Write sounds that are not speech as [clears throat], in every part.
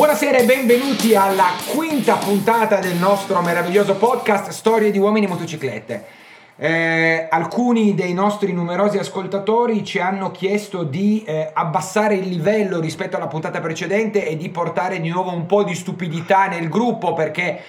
Buonasera e benvenuti alla quinta puntata del nostro meraviglioso podcast Storie di uomini in motociclette. Eh, alcuni dei nostri numerosi ascoltatori ci hanno chiesto di eh, abbassare il livello rispetto alla puntata precedente e di portare di nuovo un po' di stupidità nel gruppo perché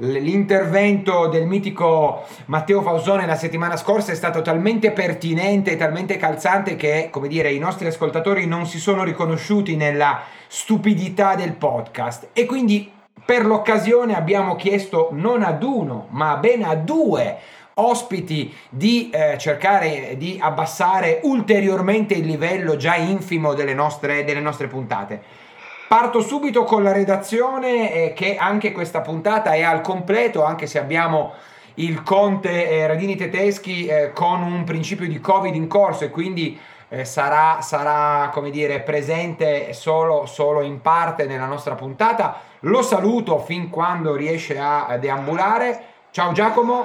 l'intervento del mitico Matteo Fausone la settimana scorsa è stato talmente pertinente e talmente calzante che, come dire, i nostri ascoltatori non si sono riconosciuti nella stupidità del podcast e quindi per l'occasione abbiamo chiesto non ad uno, ma ben a due ospiti di eh, cercare di abbassare ulteriormente il livello già infimo delle nostre, delle nostre puntate. Parto subito con la redazione eh, che anche questa puntata è al completo, anche se abbiamo il Conte eh, Radini Tedeschi eh, con un principio di Covid in corso e quindi eh, sarà, sarà, come dire, presente solo, solo, in parte nella nostra puntata. Lo saluto fin quando riesce a deambulare. Ciao Giacomo.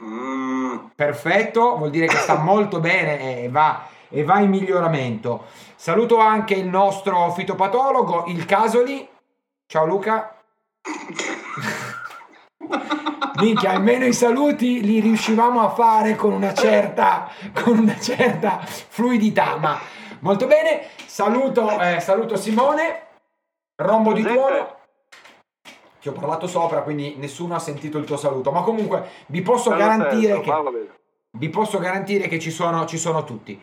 Mm. Perfetto, vuol dire che sta molto bene e va e va in miglioramento. Saluto anche il nostro fitopatologo, il Casoli. Ciao Luca. [laughs] Minchia, almeno i saluti li riuscivamo a fare con una certa, con una certa fluidità, ma molto bene. Saluto, eh, saluto Simone, rombo di tuono. Ti ho parlato sopra, quindi nessuno ha sentito il tuo saluto, ma comunque vi posso garantire che, vi posso garantire che ci sono, ci sono tutti.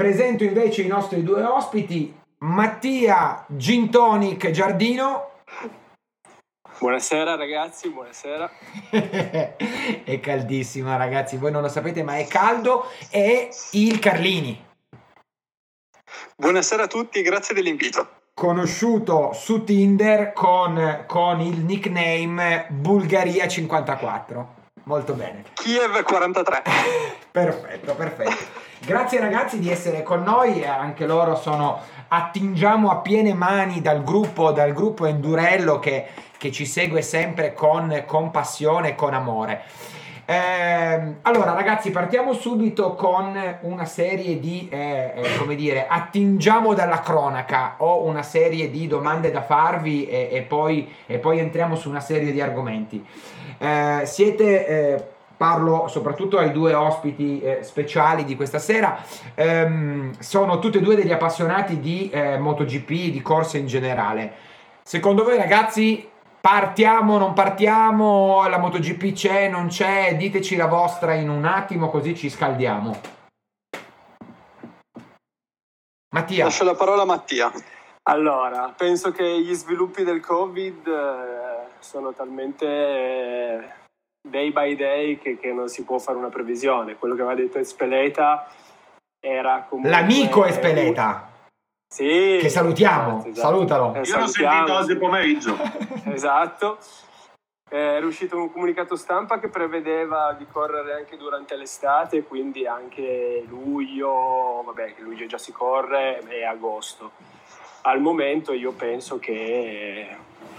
Presento invece i nostri due ospiti, Mattia Gintonic Giardino. Buonasera ragazzi, buonasera. [laughs] è caldissima ragazzi, voi non lo sapete ma è caldo e il Carlini. Buonasera a tutti, grazie dell'invito. Conosciuto su Tinder con, con il nickname Bulgaria54. Molto bene. Kiev 43. [laughs] perfetto, perfetto. Grazie ragazzi di essere con noi, anche loro sono attingiamo a piene mani dal gruppo, dal gruppo Endurello che, che ci segue sempre con, con passione e con amore. Eh, allora ragazzi partiamo subito con una serie di, eh, eh, come dire, attingiamo dalla cronaca, ho una serie di domande da farvi e, e, poi, e poi, entriamo su una serie di argomenti. Eh, siete eh, parlo soprattutto ai due ospiti eh, speciali di questa sera, ehm, sono tutti e due degli appassionati di eh, MotoGP, di corse in generale. Secondo voi ragazzi partiamo, non partiamo, la MotoGP c'è, non c'è, diteci la vostra in un attimo così ci scaldiamo. Mattia. Lascio la parola a Mattia. Allora, penso che gli sviluppi del Covid eh, sono talmente eh, day by day che, che, non si può fare una previsione. Quello che aveva detto Espeleta era comunque... L'amico Espeleta! Sì. Che salutiamo, esatto, esatto. salutalo. Eh, Io l'ho sentito oggi pomeriggio. [laughs] esatto. Era uscito un comunicato stampa che prevedeva di correre anche durante l'estate, quindi anche luglio, vabbè, luglio già si corre, e agosto. Al momento io penso che,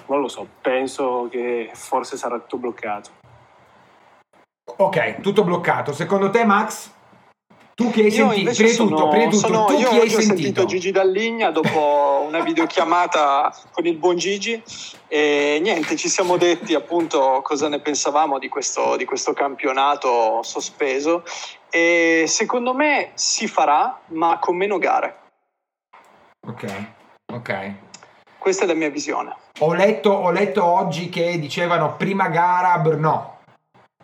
non lo so, penso che forse sarà tutto bloccato. Ok, tutto bloccato. Secondo te, Max? Tu che hai sentito? Prima sono, tutto, prima tutto, sono, tu io chi hai sentito? sentito Gigi Dalligna dopo [laughs] una videochiamata con il buon Gigi e niente, ci siamo detti appunto cosa ne pensavamo di questo, di questo campionato sospeso e secondo me si farà ma con meno gare. Ok, ok. Questa è la mia visione. Ho letto, ho letto oggi che dicevano prima gara Brno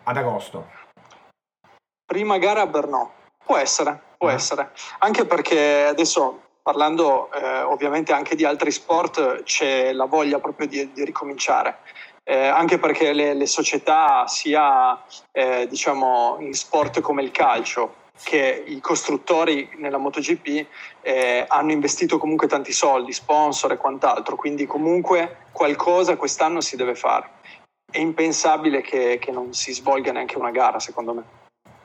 ad agosto. Prima gara a Brno, può essere, può ah. essere, anche perché adesso parlando eh, ovviamente anche di altri sport c'è la voglia proprio di, di ricominciare. Eh, anche perché le, le società sia eh, diciamo in sport come il calcio che i costruttori nella MotoGP eh, hanno investito comunque tanti soldi, sponsor e quant'altro, quindi comunque qualcosa quest'anno si deve fare è impensabile che, che, non si svolga neanche una gara, secondo me.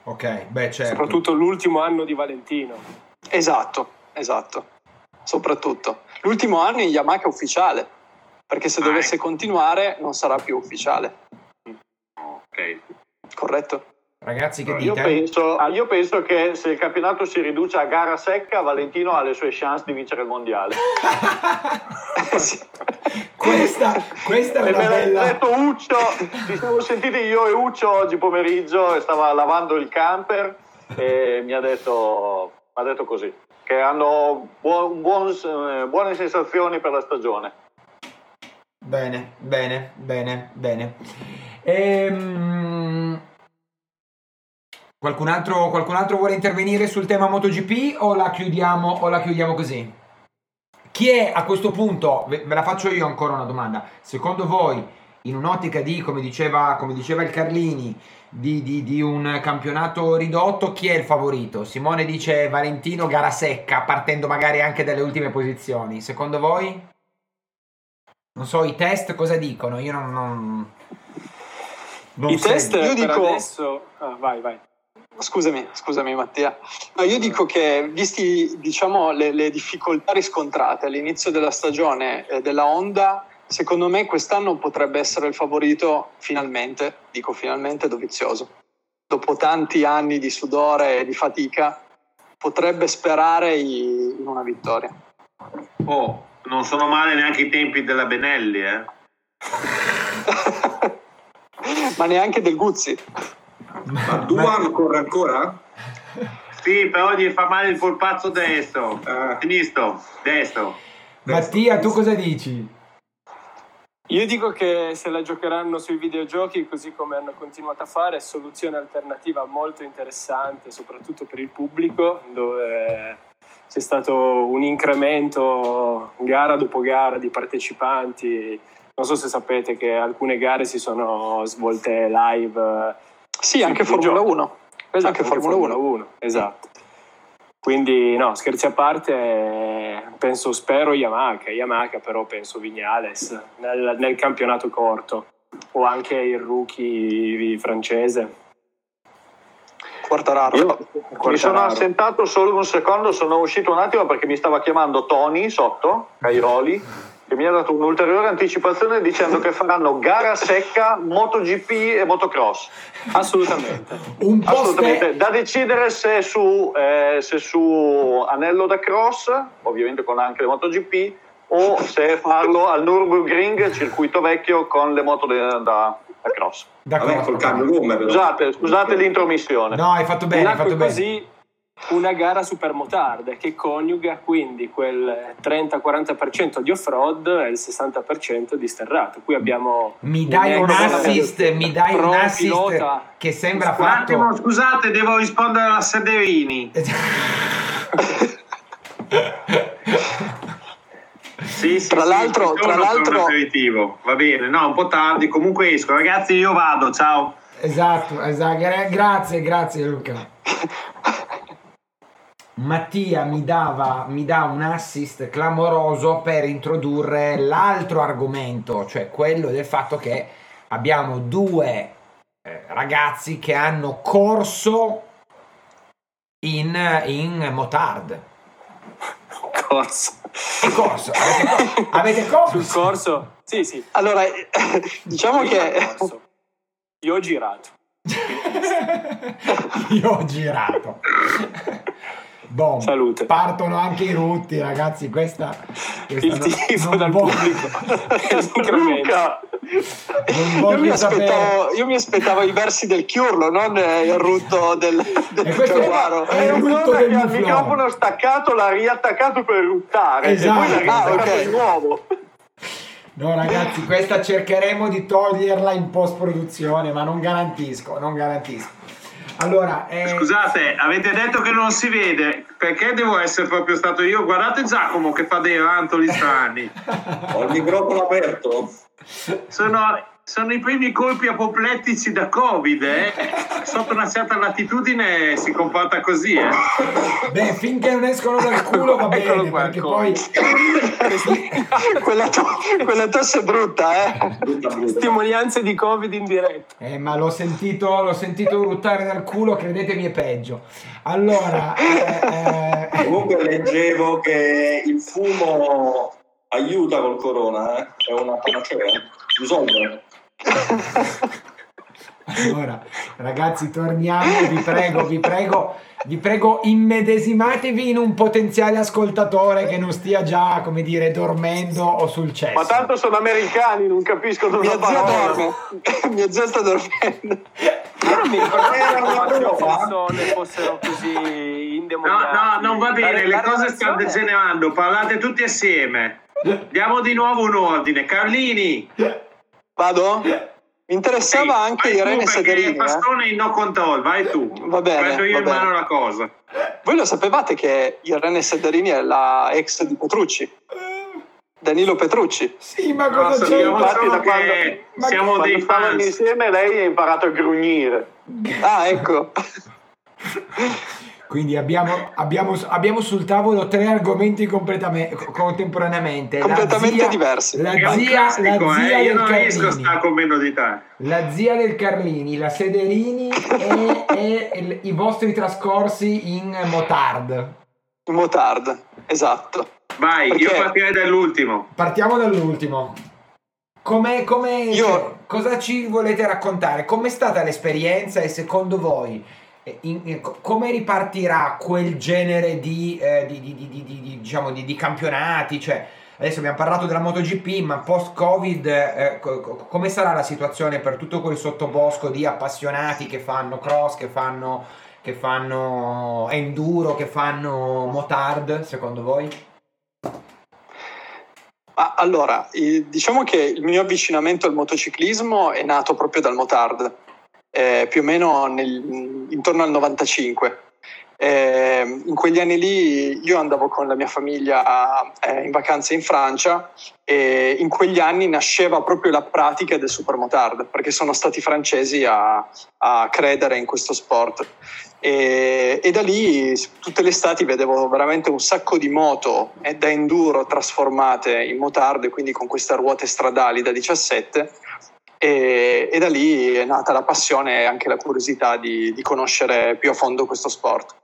Ok, beh, certo. Soprattutto l'ultimo anno di Valentino. Esatto, esatto. Soprattutto. L'ultimo anno in Yamaha è ufficiale, perché se ah, dovesse ecco. continuare non sarà più ufficiale. Ok. Corretto? Ragazzi, che dite? Io penso, ah, io penso, che se il campionato si riduce a gara secca, Valentino ha le sue chance di vincere il mondiale. [laughs] questa, questa è E una me l'ha bella... detto Uccio, ci siamo sentiti io e Uccio oggi pomeriggio stava lavando il camper e mi ha detto, mi ha detto così, che hanno buon- buon- eh, buone sensazioni per la stagione. Bene, bene, bene, bene. Ehm, Qualcun altro, qualcun altro vuole intervenire sul tema MotoGP o la chiudiamo, o la chiudiamo così? Chi è a questo punto, ve, ve la faccio io ancora una domanda, secondo voi in un'ottica di, come diceva, come diceva il Carlini, di, di- di un campionato ridotto, chi è il favorito? Simone dice Valentino gara secca, partendo magari anche dalle ultime posizioni. Secondo voi? Non so, i test cosa dicono? Io non... non, non I test Io per dico- adesso... Ah, vai, vai. Scusami, scusami Mattia. No, io dico che, visti diciamo, le, le difficoltà riscontrate all'inizio della stagione eh, della Honda, secondo me quest'anno potrebbe essere il favorito finalmente, dico finalmente, Dovizioso. Dopo tanti anni di sudore e di fatica, potrebbe sperare in una vittoria. Oh, non sono male neanche i tempi della Benelli, eh. [laughs] Ma neanche del Guzzi. Ma Duan corre ancora? Sì, però gli fa male il polpazzo destro. Ah. Sinistro, destro. Mattia, tu cosa dici? Io dico che se la giocheranno sui videogiochi così come hanno continuato a fare, è soluzione alternativa molto interessante, soprattutto per il pubblico, dove c'è stato un incremento gara dopo gara di partecipanti. Non so se sapete che alcune gare si sono svolte live. Sì, anche Formula videogiochi. 1. Esatto, Anche Formula 1. esatto. Quindi no, scherzi a parte, penso, spero Yamaha, Yamaha però penso Vignales nel, nel campionato corto o anche il rookie francese. Quartararo. Io mi sono Quartararo. assentato solo un secondo, sono uscito un attimo perché mi stava chiamando Tony sotto, Cairoli, che mi ha dato un'ulteriore anticipazione dicendo che faranno gara secca MotoGP e motocross. Assolutamente. Un po' Assolutamente, ste- da decidere se su, eh, se su anello da cross, ovviamente con anche le MotoGP, o se farlo al Nürburgring, circuito vecchio, con le moto da, da- da cross. D'accordo. Vabbè, col cambio gomme. Scusate, scusate l'intromissione. No, hai fatto bene, hai fatto bene. così una gara super motard che coniuga quindi quel 30-40% di off-road e il 60% di sterrato. Qui abbiamo Mi dai un ex assist, mi dai un assist che sembra Un attimo, fatto... scusate, devo rispondere alla Sederini. [laughs] Sì, sì, Tra sì, l'altro- tra l'altro- un aperitivo. Va bene, no, un po' tardi, comunque esco. Ragazzi, io vado, ciao. Esatto, esatto. Gra- Grazie, grazie Luca. [laughs] Mattia mi dava mi dà un assist clamoroso per introdurre l'altro argomento, cioè quello del fatto che abbiamo due eh, ragazzi che hanno corso in, in motard. corso. Corso, avete, avete corso? Sul corso? Sì, sì. Allora, eh, diciamo Io che corso. Io ho girato. [laughs] Io ho girato. Boh, Salute. Partono anche i rutti, ragazzi. Questa, questa Il non- tifo non dal voglio- pubblico. [laughs] Luca, Non io mi, io mi aspettavo i versi del Chiurlo, non eh, il rutto del, del questo è- il un rutto che al muflone. microfono staccato l'ha riattaccato per ruttare Esatto. e poi l'ha Ah, riattaccato ok. di nuovo. No, ragazzi, questa cercheremo di toglierla in post produzione, ma non garantisco, non garantisco. Allora, eh, Scusate, avete detto che non si vede. Perché devo essere proprio stato io? Guardate Giacomo che fa dei rantoli strani. [laughs] Ho il microfono aperto. Sono, sono i primi colpi apoplettici da Covid, eh? [laughs] Sotto una certa latitudine si comporta così, eh? beh, finché non escono dal culo va [laughs] Eccolo bene, qua, perché ecco. poi [laughs] quella, to- quella tosse è brutta, eh. Brutta, brutta. Testimonianze di Covid in diretta. Eh, ma l'ho sentito, l'ho sentito ruttare dal culo, credetemi è peggio. Allora, eh, eh, Comunque leggevo che il fumo aiuta col corona, eh? è una panacea, risolve. Allora, ragazzi, torniamo, vi prego, vi prego, vi prego, immedesimatevi in un potenziale ascoltatore che non stia già, come dire, dormendo o sul cesso. Ma tanto sono americani, non capiscono Mia una zia parola. dorme. [laughs] Mia zia sta dormendo. Io non mi ricordo prova? persone fossero così No, indemoniate. no, non va bene, le cose stanno degenerando, parlate tutti assieme. Diamo di nuovo un ordine. Carlini, Vado? Mi interessava Ehi, anche Irene Sederini. eh. Fastone in no control, vai tu. Va bene, Prendo io in mano la cosa. Voi lo sapevate che Irene Sederini è la ex di Petrucci? Danilo Petrucci. Sì, ma No, cosa sappiamo c'è? infatti, da che quando- ma siamo Quando dei fans. insieme lei ha imparato a grugnire. Ah, ecco. [laughs] Quindi abbiamo, abbiamo, abbiamo sul tavolo tre argomenti contemporaneamente. La Completamente zia- diversi. La zia, classico, la zia eh, io del non riesco a Carlini. stare con meno di te. La zia del Carlini, la Sederini e, [laughs] e il- i vostri trascorsi in Motard. Motard, esatto. Vai, io Perché- partirei dall'ultimo. Partiamo dall'ultimo. Come, come, Io- cioè, cosa ci volete raccontare? Com'è stata l'esperienza e secondo voi in- in- co- come ripartirà quel genere di, eh, di- di- di- di- di- di- diciamo, di- campionati? Cioè, adesso abbiamo parlato della MotoGP, ma post-Covid eh, co- co- come sarà la situazione per tutto quel sottobosco di appassionati che fanno cross, che fanno, che fanno enduro, che fanno motard, secondo voi? Ma allora, eh, diciamo che il mio avvicinamento al motociclismo è nato proprio dal Motard, eh, più o meno nel- intorno al 95. Eh, in quegli anni lì io andavo con la mia famiglia eh, in vacanza in Francia e in quegli anni nasceva proprio la pratica del supermotard perché sono stati i francesi a, a credere in questo sport e, e da lì tutte le estati vedevo veramente un sacco di moto eh, da enduro trasformate in motard quindi con queste ruote stradali da 17 e, e da lì è nata la passione e anche la curiosità di, di conoscere più a fondo questo sport.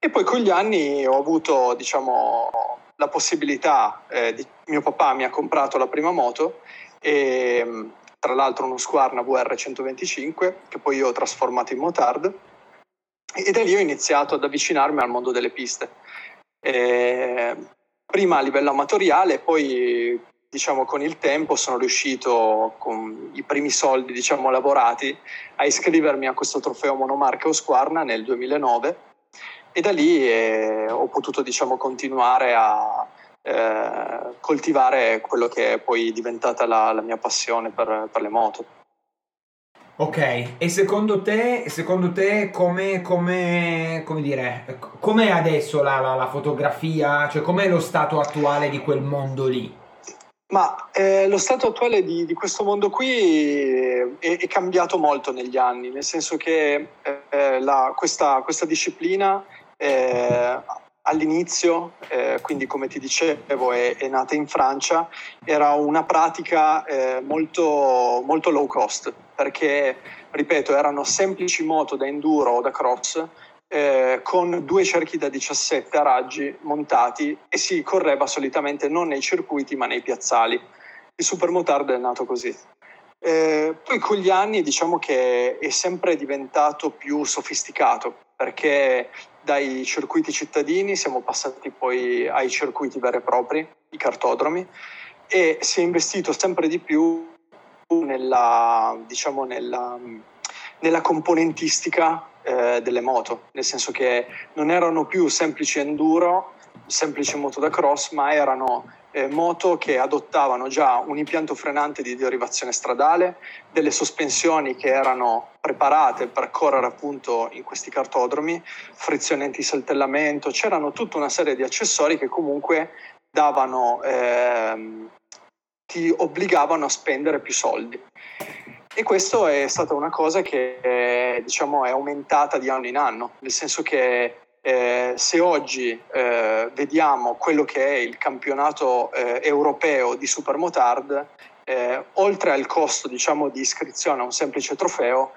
E poi con gli anni ho avuto, diciamo, la possibilità, eh, di, mio papà mi ha comprato la prima moto, e, tra l'altro uno Squarna VR 125, che poi io ho trasformato in motard, e da lì ho iniziato ad avvicinarmi al mondo delle piste. E, prima a livello amatoriale, poi diciamo con il tempo sono riuscito con i primi soldi diciamo lavorati a iscrivermi a questo trofeo monomarca Osquarna nel 2009 e da lì eh, ho potuto diciamo continuare a eh, coltivare quello che è poi diventata la, la mia passione per, per le moto. Ok, e secondo te, secondo te come, come, come dire, com'è adesso la, la, la fotografia, cioè com'è lo stato attuale di quel mondo lì? Ma eh, lo stato attuale di, di questo mondo qui è, è cambiato molto negli anni, nel senso che eh, la- questa, questa disciplina eh, all'inizio, eh, quindi come ti dicevo, è, è nata in Francia, era una pratica eh, molto, molto low cost, perché, ripeto, erano semplici moto da enduro o da cross eh, con due cerchi da 17 a raggi montati e si correva solitamente non nei circuiti ma nei piazzali. Il supermotard è nato così. Eh, poi con gli anni diciamo che è sempre diventato più sofisticato perché dai circuiti cittadini siamo passati poi ai circuiti veri e propri, i cartodromi, e si è investito sempre di più nella, diciamo, nella, nella componentistica eh, delle moto, nel senso che non erano più semplici enduro, semplici moto da cross, ma erano eh, moto che adottavano già un impianto frenante di derivazione stradale, delle sospensioni che erano preparate per correre appunto in questi cartodromi, frizione antisaltellamento, c'erano tutta una serie di accessori che comunque davano, ehm, ti obbligavano a spendere più soldi. E questo è stata una cosa che eh, diciamo è aumentata di anno in anno, nel senso che eh, se oggi eh, vediamo quello che è il campionato eh, europeo di supermotard, eh, oltre al costo diciamo, di iscrizione a un semplice trofeo,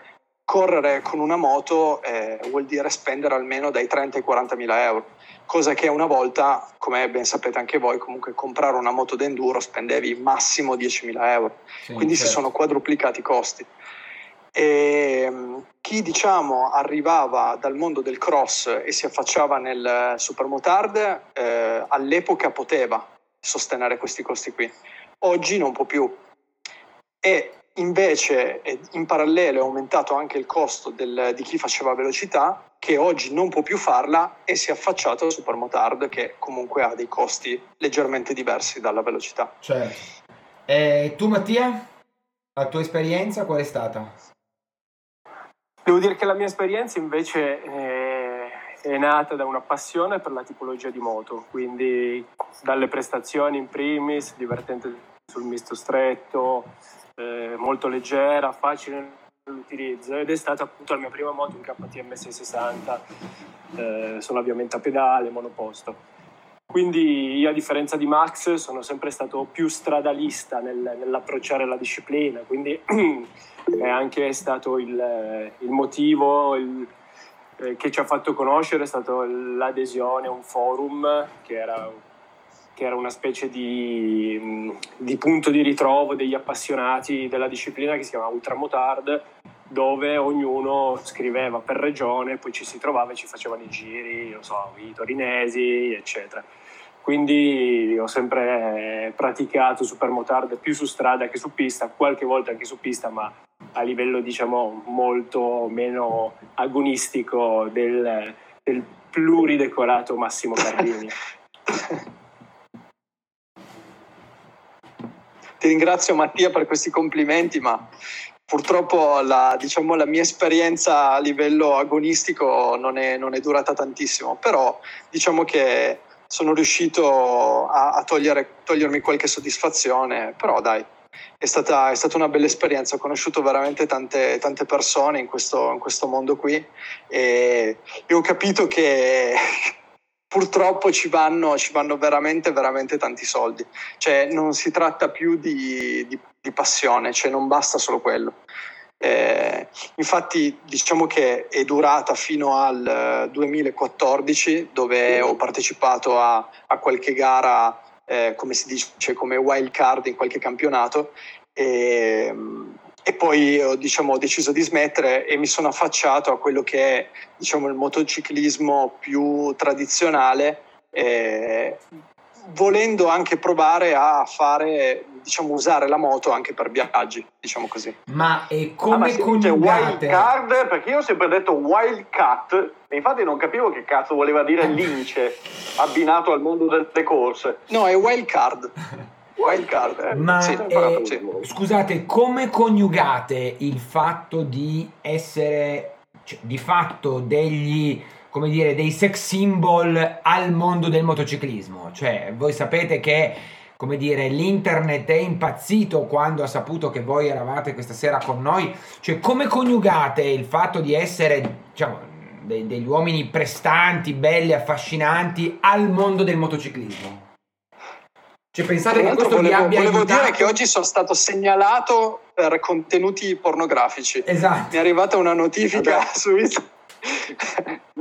correre con una moto eh, vuol dire spendere almeno dai 30 ai 40 mila euro, cosa che una volta, come ben sapete anche voi, comunque comprare una moto d'enduro spendevi massimo 10 mila euro Sì, quindi si certo. sono quadruplicati i costi. E mm, chi diciamo arrivava dal mondo del cross e si affacciava nel supermotard eh, all'epoca poteva sostenere questi costi qui. Oggi non può più. E invece in parallelo è aumentato anche il costo del, di chi faceva velocità che oggi non può più farla e si è affacciato al supermotard che comunque ha dei costi leggermente diversi dalla velocità. Certo. E tu Mattia? La tua esperienza qual è stata? Devo dire che la mia esperienza invece è, è nata da una passione per la tipologia di moto, quindi dalle prestazioni in primis, divertente sul misto stretto, eh, molto leggera, facile nell'utilizzo ed è stata appunto la mia prima moto un KTM 660, eh, sono ovviamente a pedale, monoposto. Quindi io a differenza di Max sono sempre stato più stradalista nel, nell'approcciare la disciplina, quindi [clears throat] è anche stato il, il motivo il, eh, che ci ha fatto conoscere, è stato l'adesione a un forum che era che era una specie di, di, punto di ritrovo degli appassionati della disciplina che si chiama Ultramotard, dove ognuno scriveva per regione, poi ci si trovava e ci facevano i giri, non so, i torinesi, eccetera. Quindi ho sempre praticato supermotard più su strada che su pista, qualche volta anche su pista, ma a livello diciamo molto meno agonistico del, del pluridecorato Massimo Cardini. [laughs] Ti ringrazio Mattia per questi complimenti, ma purtroppo la, diciamo, la mia esperienza a livello agonistico non è, non è, durata tantissimo, però diciamo che sono riuscito a, a togliere, togliermi qualche soddisfazione, però dai, è stata, è stata, una bella esperienza, ho conosciuto veramente tante, tante persone in questo, in questo, mondo qui e, e ho capito che, purtroppo ci vanno, ci vanno, veramente, veramente tanti soldi. Cioè, non si tratta più di, di, di passione, cioè non basta solo quello. Eh, infatti, diciamo che è durata fino al 2014, eh, dove ho partecipato a, a qualche gara, eh, come si dice, come wild card in qualche campionato. E, e poi ho, diciamo, ho deciso di smettere e mi sono affacciato a quello che è diciamo, il motociclismo più tradizionale, eh, volendo anche provare a fare, diciamo, usare la moto anche per viaggi, diciamo così. Ma è come ah, ma coniugate? Wild card, perché io ho sempre detto wild cat, e infatti non capivo che cazzo voleva dire lince abbinato al mondo delle corse. No, è wild card. [laughs] Wildcard, eh. Ma sì, eh, sì. scusate, come coniugate il fatto di essere cioè, di fatto degli come dire dei sex symbol al mondo del motociclismo? Cioè, voi sapete che come dire, l'internet è impazzito quando ha saputo che voi eravate questa sera con noi. Cioè, come coniugate il fatto di essere, diciamo, degli uomini prestanti, belli, affascinanti al mondo del motociclismo? Cioè, pensate che questo volevo, vi abbia volevo aiutato? dire che oggi sono stato segnalato per contenuti pornografici. Esatto. Mi è arrivata una notifica su Instagram.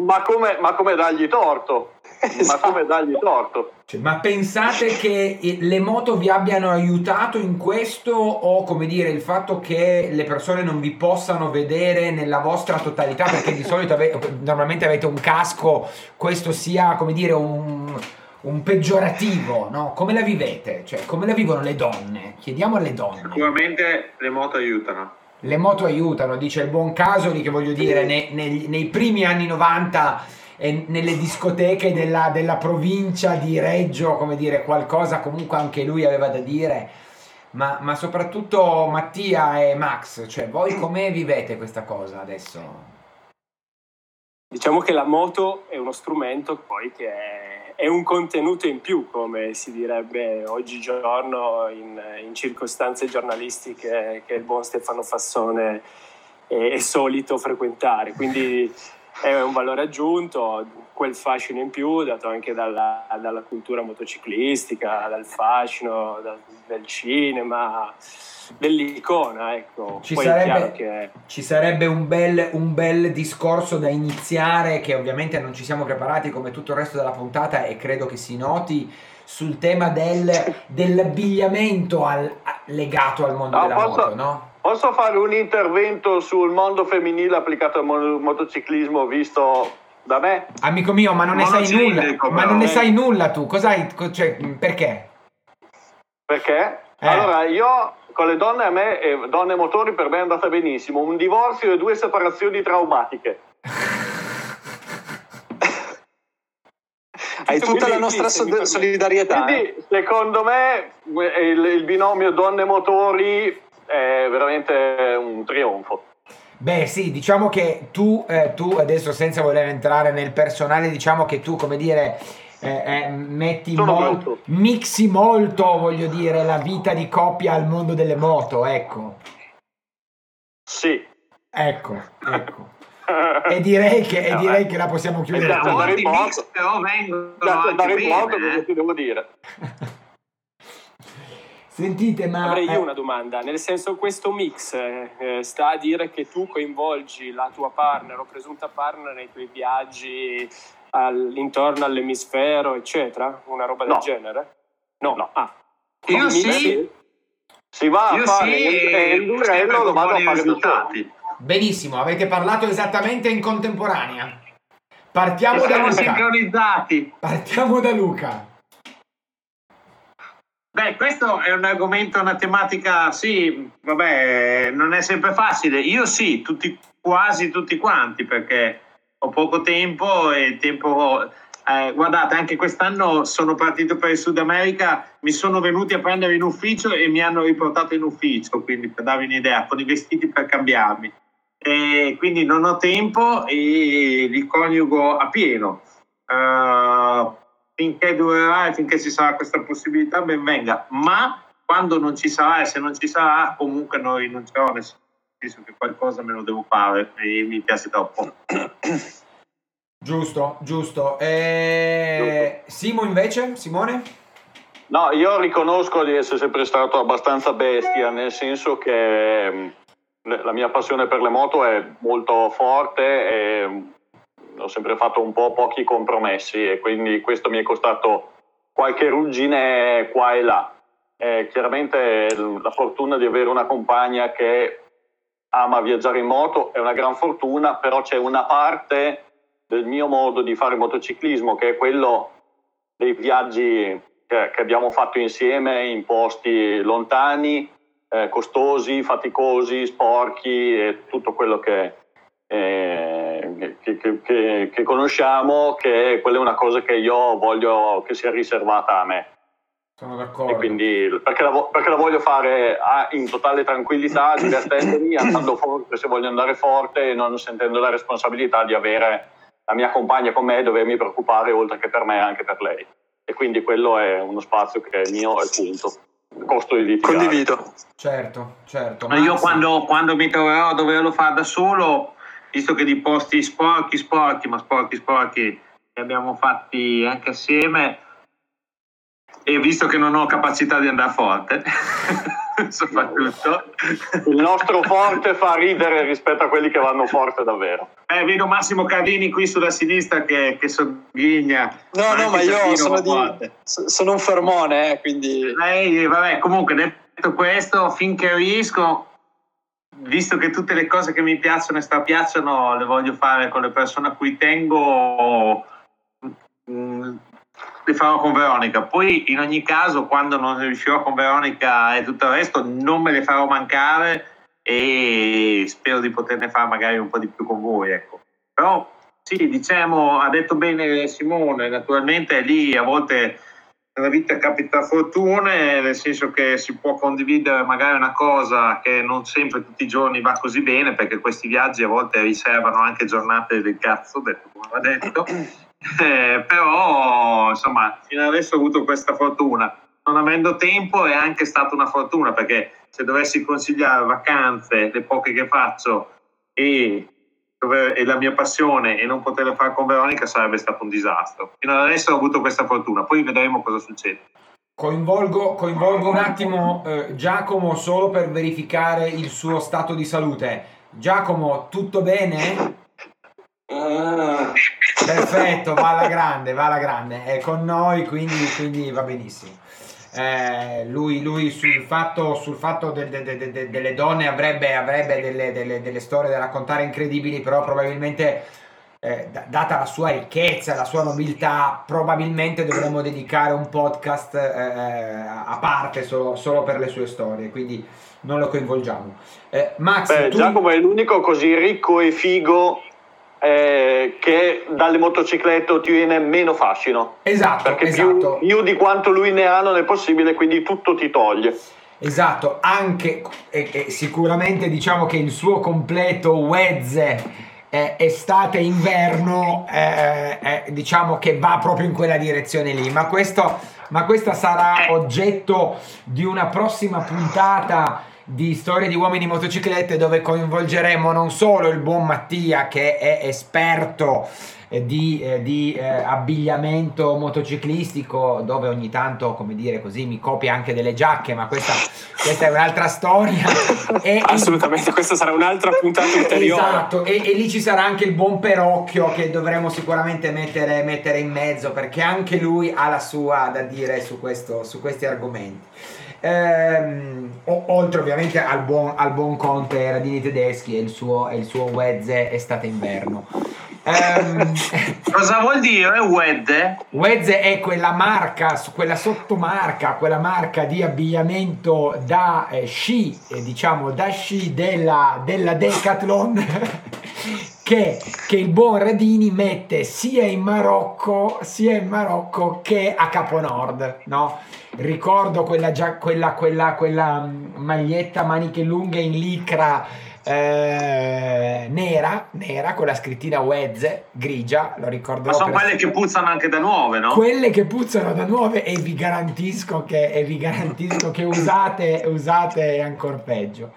ma, come, ma come dargli torto? Esatto. Ma come dargli torto? Cioè, ma pensate che le moto vi abbiano aiutato in questo o come dire il fatto che le persone non vi possano vedere nella vostra totalità perché di solito ave- normalmente avete un casco, questo sia come dire un un peggiorativo, no? Come la vivete? Cioè, come la vivono le donne? Chiediamo alle donne. Sicuramente le moto aiutano. Le moto aiutano, dice il buon Casoli, che voglio dire, nei, nei, nei primi anni 90 e nelle discoteche della, della, provincia di Reggio, come dire, qualcosa comunque anche lui aveva da dire. Ma, ma soprattutto Mattia e Max, cioè voi come vivete questa cosa adesso? Diciamo che la moto è uno strumento poi che è, è un contenuto in più, come si direbbe oggigiorno in, in circostanze giornalistiche che il buon Stefano Fassone è, è solito frequentare. Quindi è un valore aggiunto, quel fascino in più dato anche dalla, dalla cultura motociclistica, dal fascino dal, del cinema dell'icona, ecco. Ci sarebbe, che... ci sarebbe un, bel, un, bel, discorso da iniziare che ovviamente non ci siamo preparati come tutto il resto della puntata e credo che si noti sul tema del, dell'abbigliamento al, legato al mondo no, della posso, moto, no? Posso fare un intervento sul mondo femminile applicato al mo- motociclismo visto da me? Amico mio, ma non ne sai nulla. Ma non ne eh. sai nulla tu. Cos'hai? co- Cioè, perché? Perché? Eh. Allora, io con le donne a me, e donne e motori per me è andata benissimo. Un divorzio e due separazioni traumatiche. Hai tutta la Quindi, nostra sì, so- solidarietà. eh. Quindi, secondo me, il, il binomio donne-motori è veramente un trionfo. Beh, sì, diciamo che tu, eh, tu adesso senza voler entrare nel personale, diciamo che tu, come dire, eh, eh, metti brutto. mixi molto, voglio dire, la vita di coppia al mondo delle moto, ecco. Sì. Ecco, ecco. [laughs] E direi che, e direi eh. che la possiamo chiudere Esatto, qui. andare Molti in moto. mix però vengono Piace anche andare in moto, bene, cosa eh. ti devo dire? [laughs] Sentite, ma... Avrei eh, io una domanda, nel senso questo mix eh, eh, sta a dire che tu coinvolgi la tua partner o presunta partner nei tuoi viaggi al- intorno all'emisfero, eccetera? Una roba del No. genere? No, No. Ah. Io sì. mix- Si va a Io fare sì, il, e il sempre durello, lo vado a fare risultati. Benissimo, avete parlato esattamente in contemporanea. Partiamo da Siamo Luca. sincronizzati. Partiamo da Luca. Beh, questo è un argomento, una tematica, sì, vabbè, non è sempre facile. Io sì, tutti, quasi tutti quanti, perché ho poco tempo e tempo... eh, guardate, anche quest'anno sono partito per il Sud America, mi sono venuti a prendere in ufficio e mi hanno riportato in ufficio, quindi per darvi un'idea, con i vestiti per cambiarmi. E quindi non ho tempo e li coniugo a pieno. Eh, finché durerà e finché ci sarà questa possibilità, ben venga. Ma quando non ci sarà e se non ci sarà, comunque non rinuncerò, nel senso che qualcosa me lo devo fare e mi piace troppo. Giusto, giusto. E... Simo invece? Simone? No, io riconosco di essere sempre stato abbastanza bestia, nel senso che mh, la mia passione per le moto è molto forte e mh, ho sempre fatto un po' pochi compromessi e quindi questo mi è costato qualche ruggine qua e là. Eh, chiaramente l- la fortuna di avere una compagna che ama viaggiare in moto è una gran fortuna, però c'è una parte del mio modo di fare motociclismo che è quello dei viaggi che, che abbiamo fatto insieme in posti lontani, eh, costosi, faticosi, sporchi e tutto quello che, eh, che, che- che- conosciamo, che quella è una cosa che io voglio che sia riservata a me. Sono E d'accordo. quindi perché la, perché la voglio fare ah, in totale tranquillità, [coughs] divertendomi, andando forte se voglio andare forte e non sentendo la responsabilità di avere la mia compagna con me e dovermi preoccupare oltre che per me anche per lei. E quindi quello è uno spazio che è mio e punto. Costo di litigare. Condivido. Certo, certo. Ma io quando, quando mi troverò a doverlo fare da solo, visto che di posti sporchi, sporchi, ma sporchi, sporchi, li abbiamo fatti anche assieme, e visto che non ho capacità di andare forte, [laughs] soprattutto, Il nostro forte fa ridere rispetto a quelli che vanno forte davvero. eh, vedo Massimo Carlini qui sulla sinistra che, che sogghigna. No, no, ma io sono, di, sono un fermone, eh, quindi Lei, vabbè, comunque detto questo, finché riesco, visto che tutte le cose che mi piacciono e strapiacciono le voglio fare con le persone a cui tengo, mm, le farò con Veronica. Poi in ogni caso, quando non riuscirò con Veronica e tutto il resto, non me le farò mancare e spero di poterne fare magari un po' di più con voi. Ecco. Però sì, diciamo, ha detto bene Simone, naturalmente lì a volte nella vita capita fortune, nel senso che si può condividere magari una cosa che non sempre tutti i giorni va così bene, perché questi viaggi a volte riservano anche giornate del cazzo, detto come va detto. Eh, però insomma fino adesso ho avuto questa fortuna non avendo tempo è anche stata una fortuna perché se dovessi consigliare vacanze le poche che faccio e, e la mia passione e non poterle fare con Veronica sarebbe stato un disastro fino ad adesso ho avuto questa fortuna poi vedremo cosa succede Coinvolgo, coinvolgo un attimo eh, Giacomo solo per verificare il suo stato di salute. Giacomo, tutto bene? Ah, Perfetto, va alla grande, va alla grande. È con noi, quindi, quindi va benissimo. eh, lui, lui sul fatto, sul fatto de- de- de- de- delle donne avrebbe, avrebbe delle, delle- delle storie da raccontare incredibili, però probabilmente, eh, da- data la sua ricchezza, la sua nobiltà, probabilmente dovremmo dedicare un podcast eh, a parte solo, solo per le sue storie, quindi non lo coinvolgiamo. Eh, Max, Beh, tu... Giacomo è l'unico così ricco e figo eh, che dalle motociclette ottiene meno fascino. Esatto, Perché esatto. più, più di quanto lui ne ha non è possibile, quindi tutto ti toglie. Esatto, anche e, e sicuramente diciamo che il suo completo Wezze eh, estate-inverno eh, eh, diciamo che va proprio in quella direzione lì, ma questo, ma questa sarà oggetto di una prossima puntata di Storie di uomini in motociclette dove coinvolgeremo non solo il buon Mattia che è esperto eh, di, eh, di, eh, abbigliamento motociclistico dove ogni tanto come dire così mi copia anche delle giacche ma questa, questa è un'altra storia [laughs] e Assolutamente, questa sarà un'altra puntata ulteriore. Esatto, e, e lì ci sarà anche il buon Perocchio che dovremo sicuramente mettere, mettere in mezzo perché anche lui ha la sua da dire su, questo, su questi argomenti. Ehm, oltre ovviamente al buon, al buon Conte Radini Tedeschi e il suo, e il suo Wezze estate-inverno. Ehm, [laughs] Cosa vuol dire WED? Wezze è quella marca, quella sottomarca, quella marca di abbigliamento da eh, sci, eh, diciamo da sci della, della Decathlon [laughs] che, che il buon Radini mette sia in Marocco sia in Marocco che a Capo Nord, no? Ricordo quella, gia- quella, quella, quella mm, maglietta maniche lunghe in licra eh, nera, nera con la scrittina Wezze, grigia, lo ricordo. Ma sono quelle che puzzano anche da nuove, no? quelle che puzzano da nuove e vi garantisco che, e vi garantisco che usate, usate è ancora peggio.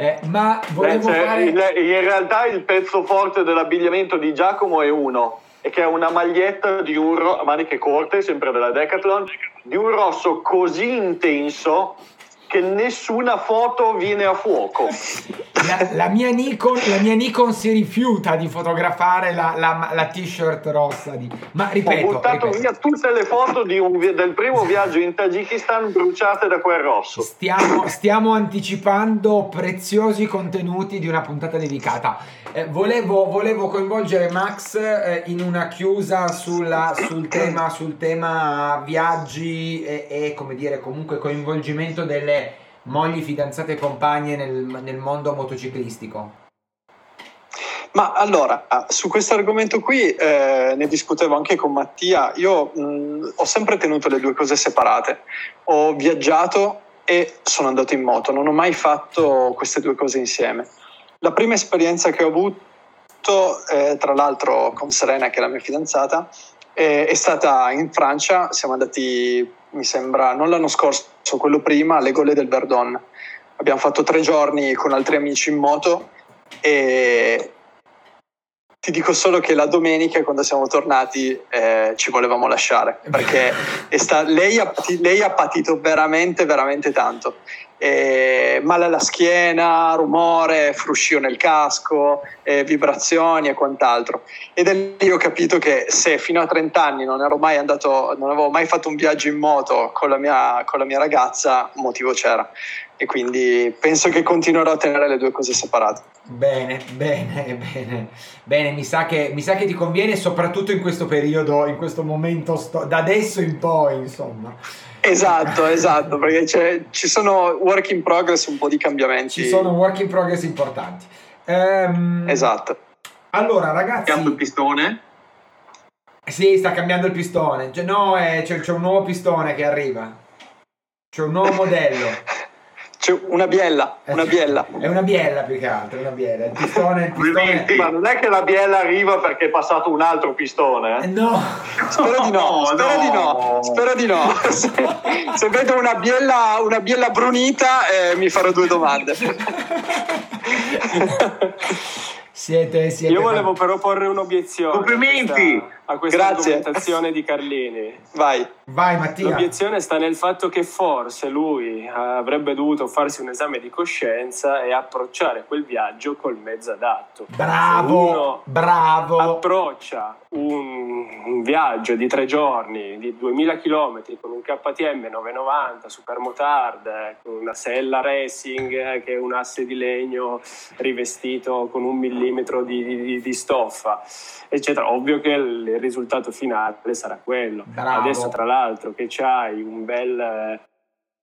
Eh, ma volevo Beh, cioè, fare... il- in realtà il pezzo forte dell'abbigliamento di Giacomo è uno, e che è una maglietta di un ro- maniche corte, sempre della Decathlon, di un rosso così intenso che nessuna foto viene a fuoco. La, la mia Nikon, la mia Nikon si rifiuta di fotografare la, la- t-shirt rossa. Di... Ma Ho ripeto, buttato ripeto, via tutte le foto di un del primo viaggio in Tagikistan bruciate da quel rosso. Stiamo, stiamo anticipando preziosi contenuti di una puntata dedicata. Eh, volevo, volevo coinvolgere Max eh, in una chiusa sulla- sul, tema, sul tema viaggi e, e, come dire comunque coinvolgimento delle mogli, fidanzate e compagne nel, nel mondo motociclistico. Ma allora, su questo argomento qui eh, ne discutevo anche con Mattia. Io mh, ho sempre tenuto le due cose separate. Ho viaggiato e sono andato in moto, non ho mai fatto queste due cose insieme. La prima esperienza che ho avuto, eh, tra l'altro con Serena, che è la mia fidanzata, eh, è stata in Francia. Siamo andati, mi sembra, non l'anno scorso, quello prima, alle Gole del Verdon. Abbiamo fatto tre giorni con altri amici in moto e ti dico solo che la domenica quando siamo tornati eh, ci volevamo lasciare perché sta- lei, ha pati- lei ha patito veramente veramente tanto Eh, male alla schiena, rumore, fruscio nel casco, eh, vibrazioni e quant'altro. Ed è lì ho capito che se fino a 30 anni non ero mai andato, non avevo mai fatto un viaggio in moto con la mia, con la mia ragazza, motivo c'era. E quindi penso che continuerò a tenere le due cose separate. Bene, bene, [laughs] bene, bene, mi sa che, mi sa che ti conviene soprattutto in questo periodo, in questo momento, sto- da adesso in poi, insomma. Esatto, esatto, perché c'è- ci sono work in progress, un po' di cambiamenti. Ci sono work in progress importanti. Ehm, Esatto. Allora, ragazzi, Cambiando il pistone. sì, sta cambiando il pistone. Cioè, no, eh, c'è, c'è un nuovo pistone che arriva. C'è un nuovo modello. [laughs] C'è una biella, una biella. È una biella più che altro, una biella. Il pistone, il pistone. Ma non è che la biella arriva perché è passato un altro pistone, Eh, eh? No, Spero di no, No, spero di no, no. spero di no. Se, [laughs] se vedo una biella, una biella brunita eh, mi farò due domande. siete, siete Io volevo però porre un'obiezione. Complimenti! Questa- a questa Grazie. argomentazione di Carlini. Vai. Vai Mattia. L'obiezione sta nel fatto che forse lui avrebbe dovuto farsi un esame di coscienza e approcciare quel viaggio col mezzo adatto. Se Bravo, uno bravo. approccia un, un viaggio di tre giorni di 2000 km con un KTM 990 supermotard eh, con una sella racing eh, che è un asse di legno rivestito con un millimetro di, di- di stoffa eccetera ovvio che il il risultato finale sarà quello Bravo. adesso tra l'altro che c'hai un bel eh,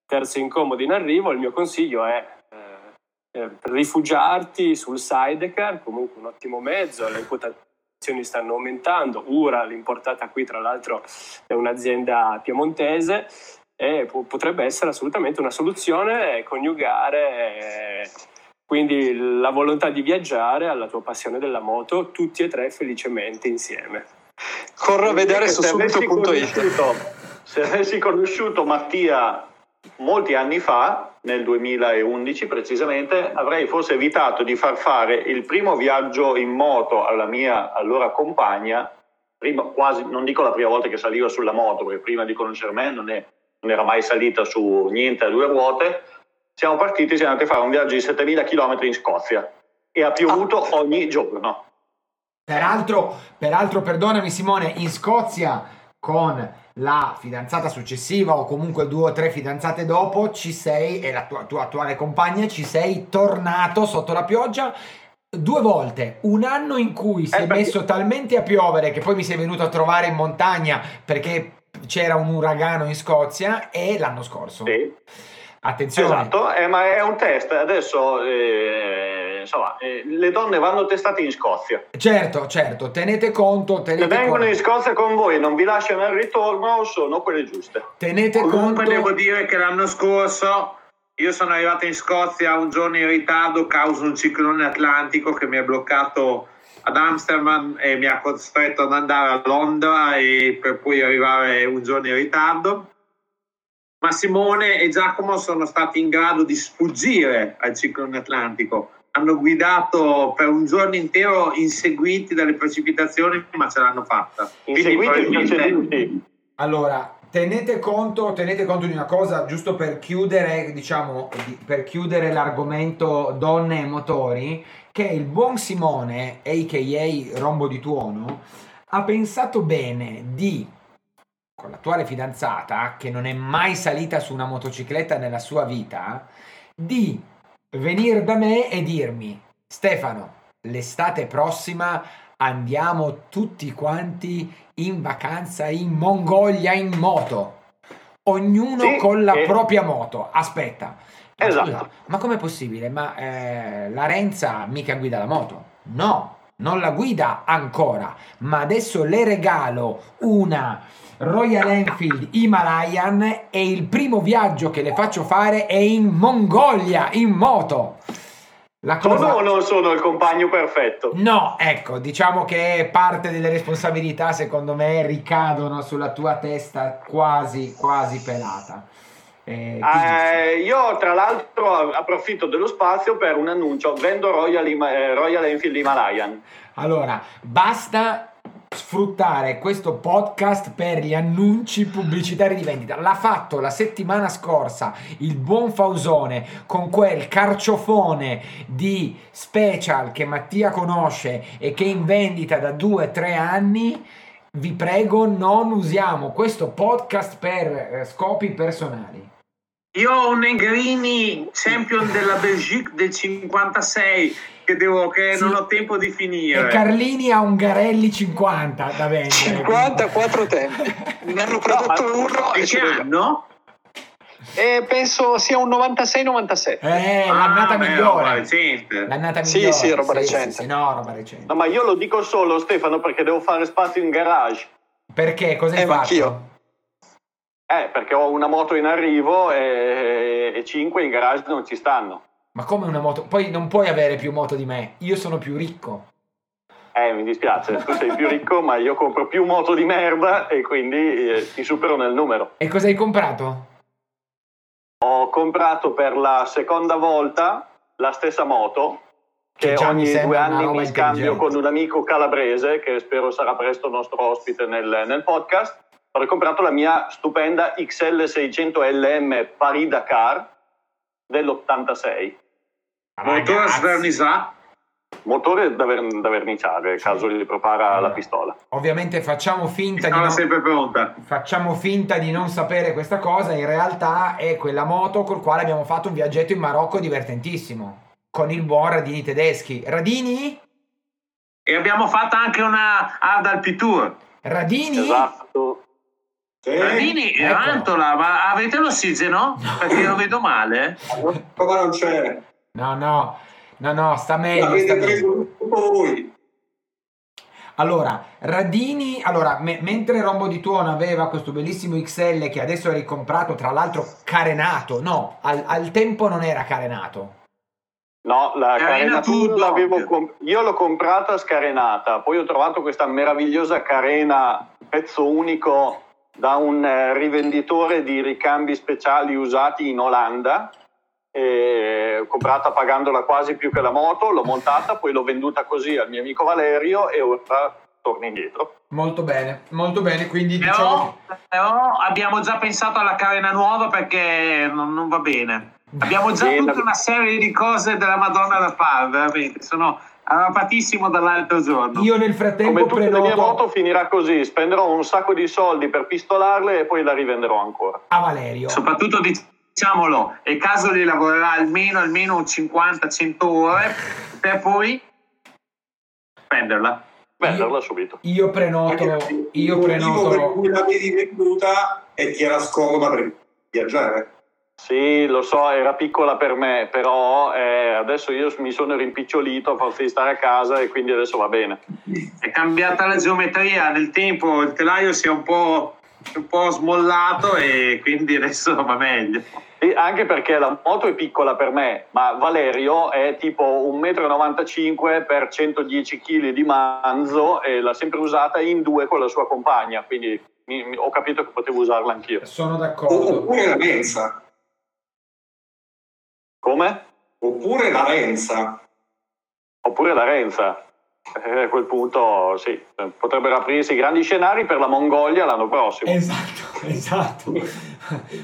terzo incomodo in arrivo il mio consiglio è eh, eh, rifugiarti sul sidecar comunque un ottimo mezzo le quotazioni stanno aumentando Ura l'importata qui tra l'altro è un'azienda piemontese e po- potrebbe essere assolutamente una soluzione coniugare eh, quindi la volontà di viaggiare alla tua passione della moto tutti e tre felicemente insieme Corro a vedere su subito.it. Se avessi conosciuto Mattia molti anni fa, nel 2011 precisamente, avrei forse evitato di far fare il primo viaggio in moto alla mia allora compagna, prima, quasi, non dico la prima volta che saliva sulla moto, perché prima di conoscere me non, è- non era mai salita su niente a due ruote, siamo partiti, siamo andati a fare un viaggio di 7000 km in Scozia e ha piovuto ogni giorno. Peraltro, peraltro, perdonami Simone, in Scozia con la fidanzata successiva o comunque due o tre fidanzate dopo ci sei e la tua, tua attuale compagna ci sei tornato sotto la pioggia due volte, un anno in cui si Eh, è perché- messo talmente a piovere che poi mi sei venuto a trovare in montagna perché c'era un uragano in Scozia e l'anno scorso. Sì. Attenzione. Esatto, eh, ma è un test. Adesso eh, insomma, eh, le donne vanno testate in Scozia. Certo, certo, tenete conto, Se tenete vengono conto. in Scozia con voi e non vi lasciano al ritorno, sono quelle giuste. Tenete Comunque conto. devo dire che l'anno scorso io sono arrivato in Scozia un giorno in ritardo causa un ciclone atlantico che mi ha bloccato ad Amsterdam e mi ha costretto ad andare a Londra e per poi arrivare un giorno in ritardo. Ma Simone e Giacomo sono stati in grado di sfuggire al ciclone atlantico. Hanno guidato per un giorno intero inseguiti dalle precipitazioni, ma ce l'hanno fatta. Inseguiti probabilmente-. Allora, tenete conto, tenete conto di una cosa, giusto per chiudere, diciamo, di- per chiudere l'argomento donne e motori, che il buon Simone, a.k.a. Rombo di Tuono, ha pensato bene di, con l'attuale fidanzata, che non è mai salita su una motocicletta nella sua vita, di venire da me e dirmi, Stefano, l'estate prossima andiamo tutti quanti in vacanza in Mongolia in moto. Ognuno Sì, con la e- propria moto. Aspetta. Ma Esatto. scusa, ma com'è possibile? Ma eh, la Renza mica guida la moto? No, non la guida ancora. Ma adesso le regalo una Royal Enfield Himalayan e il primo viaggio che le faccio fare è in Mongolia in moto. La Sono cosa... o non sono il compagno perfetto? No, ecco, diciamo che parte delle responsabilità secondo me ricadono sulla tua testa quasi, quasi pelata. Eh, quindi- Eh, io tra l'altro approfitto dello spazio per un annuncio, vendo Royal, eh, Royal Enfield Himalayan. Allora, basta sfruttare questo podcast per gli annunci pubblicitari di vendita. L'ha fatto la settimana scorsa il buon Fausone con quel carciofone di special che Mattia conosce e che è in vendita da due o tre anni. Vi prego, non usiamo questo podcast per eh, scopi personali. Io ho un Negrini champion della Belgique del 56 che, devo, che Sì. non ho tempo di E finire. Carlini ha un Garelli 50 da vendere. 54 [laughs] tempi. Ne hanno prodotto uno E e ce l'ho. anno? E penso sia un 96-97. Eh, l'annata Ah, beh, migliore. recente. L'annata Sì, migliore. sì, roba sì, recente. sì, no, roba recente. No, ma io lo dico solo Stefano perché devo fare spazio in garage. Perché? Cosa hai Eh, fatto? anch'io. Eh, perché ho una moto in arrivo e, e 5 in garage non ci stanno. Ma come una moto? Poi non puoi avere più moto di me. Io sono più ricco. Eh, mi dispiace, tu sei più ricco, ma io compro più moto di merda e quindi eh, ti supero nel numero. E cosa hai comprato? Ho comprato per la seconda volta la stessa moto Che che ogni due anni mi scambio con un amico calabrese, che spero sarà presto nostro ospite nel, nel podcast. Ho comprato la mia stupenda XL600 LM Paris Dakar dell'86. Motore a sverniciare. Motore da, ver- da verniciare, caso gli prepara Allora, la pistola. Ovviamente facciamo finta di non... sempre pronta. Facciamo finta di non sapere questa cosa, in realtà è quella moto col quale abbiamo fatto un viaggetto in Marocco divertentissimo. Con il buon Radini tedeschi. Radini? E abbiamo fatto anche una Hard Alpi Tour. Radini? Esatto. Sì. Radini, Eccolo. Antola, ma avete l'ossigeno? Perché lo vedo male. [laughs] Come non c'è? No, no, no, no, sta meglio. Sta meglio. voi. Allora, Radini, allora, me- mentre Rombo di Tuono aveva questo bellissimo XL che adesso è ricomprato, tra l'altro carenato, no, al, al tempo non era carenato. No, la Carena carenatura tutto. l'avevo com- io l'ho comprata scarenata, poi ho trovato questa meravigliosa carena pezzo unico da un eh, rivenditore di ricambi speciali usati in Olanda. Ho comprata pagandola quasi più che la moto, l'ho montata, poi l'ho venduta così al mio amico Valerio e ora torno indietro. Molto bene, molto bene, quindi diciamo Però, però abbiamo già pensato alla carena nuova perché non, non va bene. Abbiamo già tutta una serie di cose della Madonna da fare, veramente. Sono arrapatissimo dall'altro giorno. io nel frattempo Come tutte le mie prenoto moto finirà così, spenderò un sacco di soldi per pistolarle e poi la rivenderò ancora. a Valerio. Soprattutto diciamolo, e Casoli lavorerà almeno, almeno 50-100 ore per poi prenderla. Venderla subito. Io prenoto, io motivo per prenoto, cui l'avevi venduta è che era scomoda per viaggiare. Sì, lo so, era piccola per me, però eh, adesso io mi sono rimpicciolito a forza di stare a casa e quindi adesso va bene. È cambiata la geometria nel tempo, il telaio si è un po', un po' smollato e quindi adesso va meglio. Sì, anche perché la moto è piccola per me, ma Valerio è tipo 1,95 m per 110 kg di manzo e l'ha sempre usata in due con la sua compagna, quindi mi- mi- ho capito che potevo usarla anch'io. sono d'accordo. oppure la Renza. Come? Oppure la Renza. Oppure la Renza. Eh, a quel punto sì, potrebbero aprirsi grandi scenari per la Mongolia l'anno prossimo. Esatto, [laughs] esatto.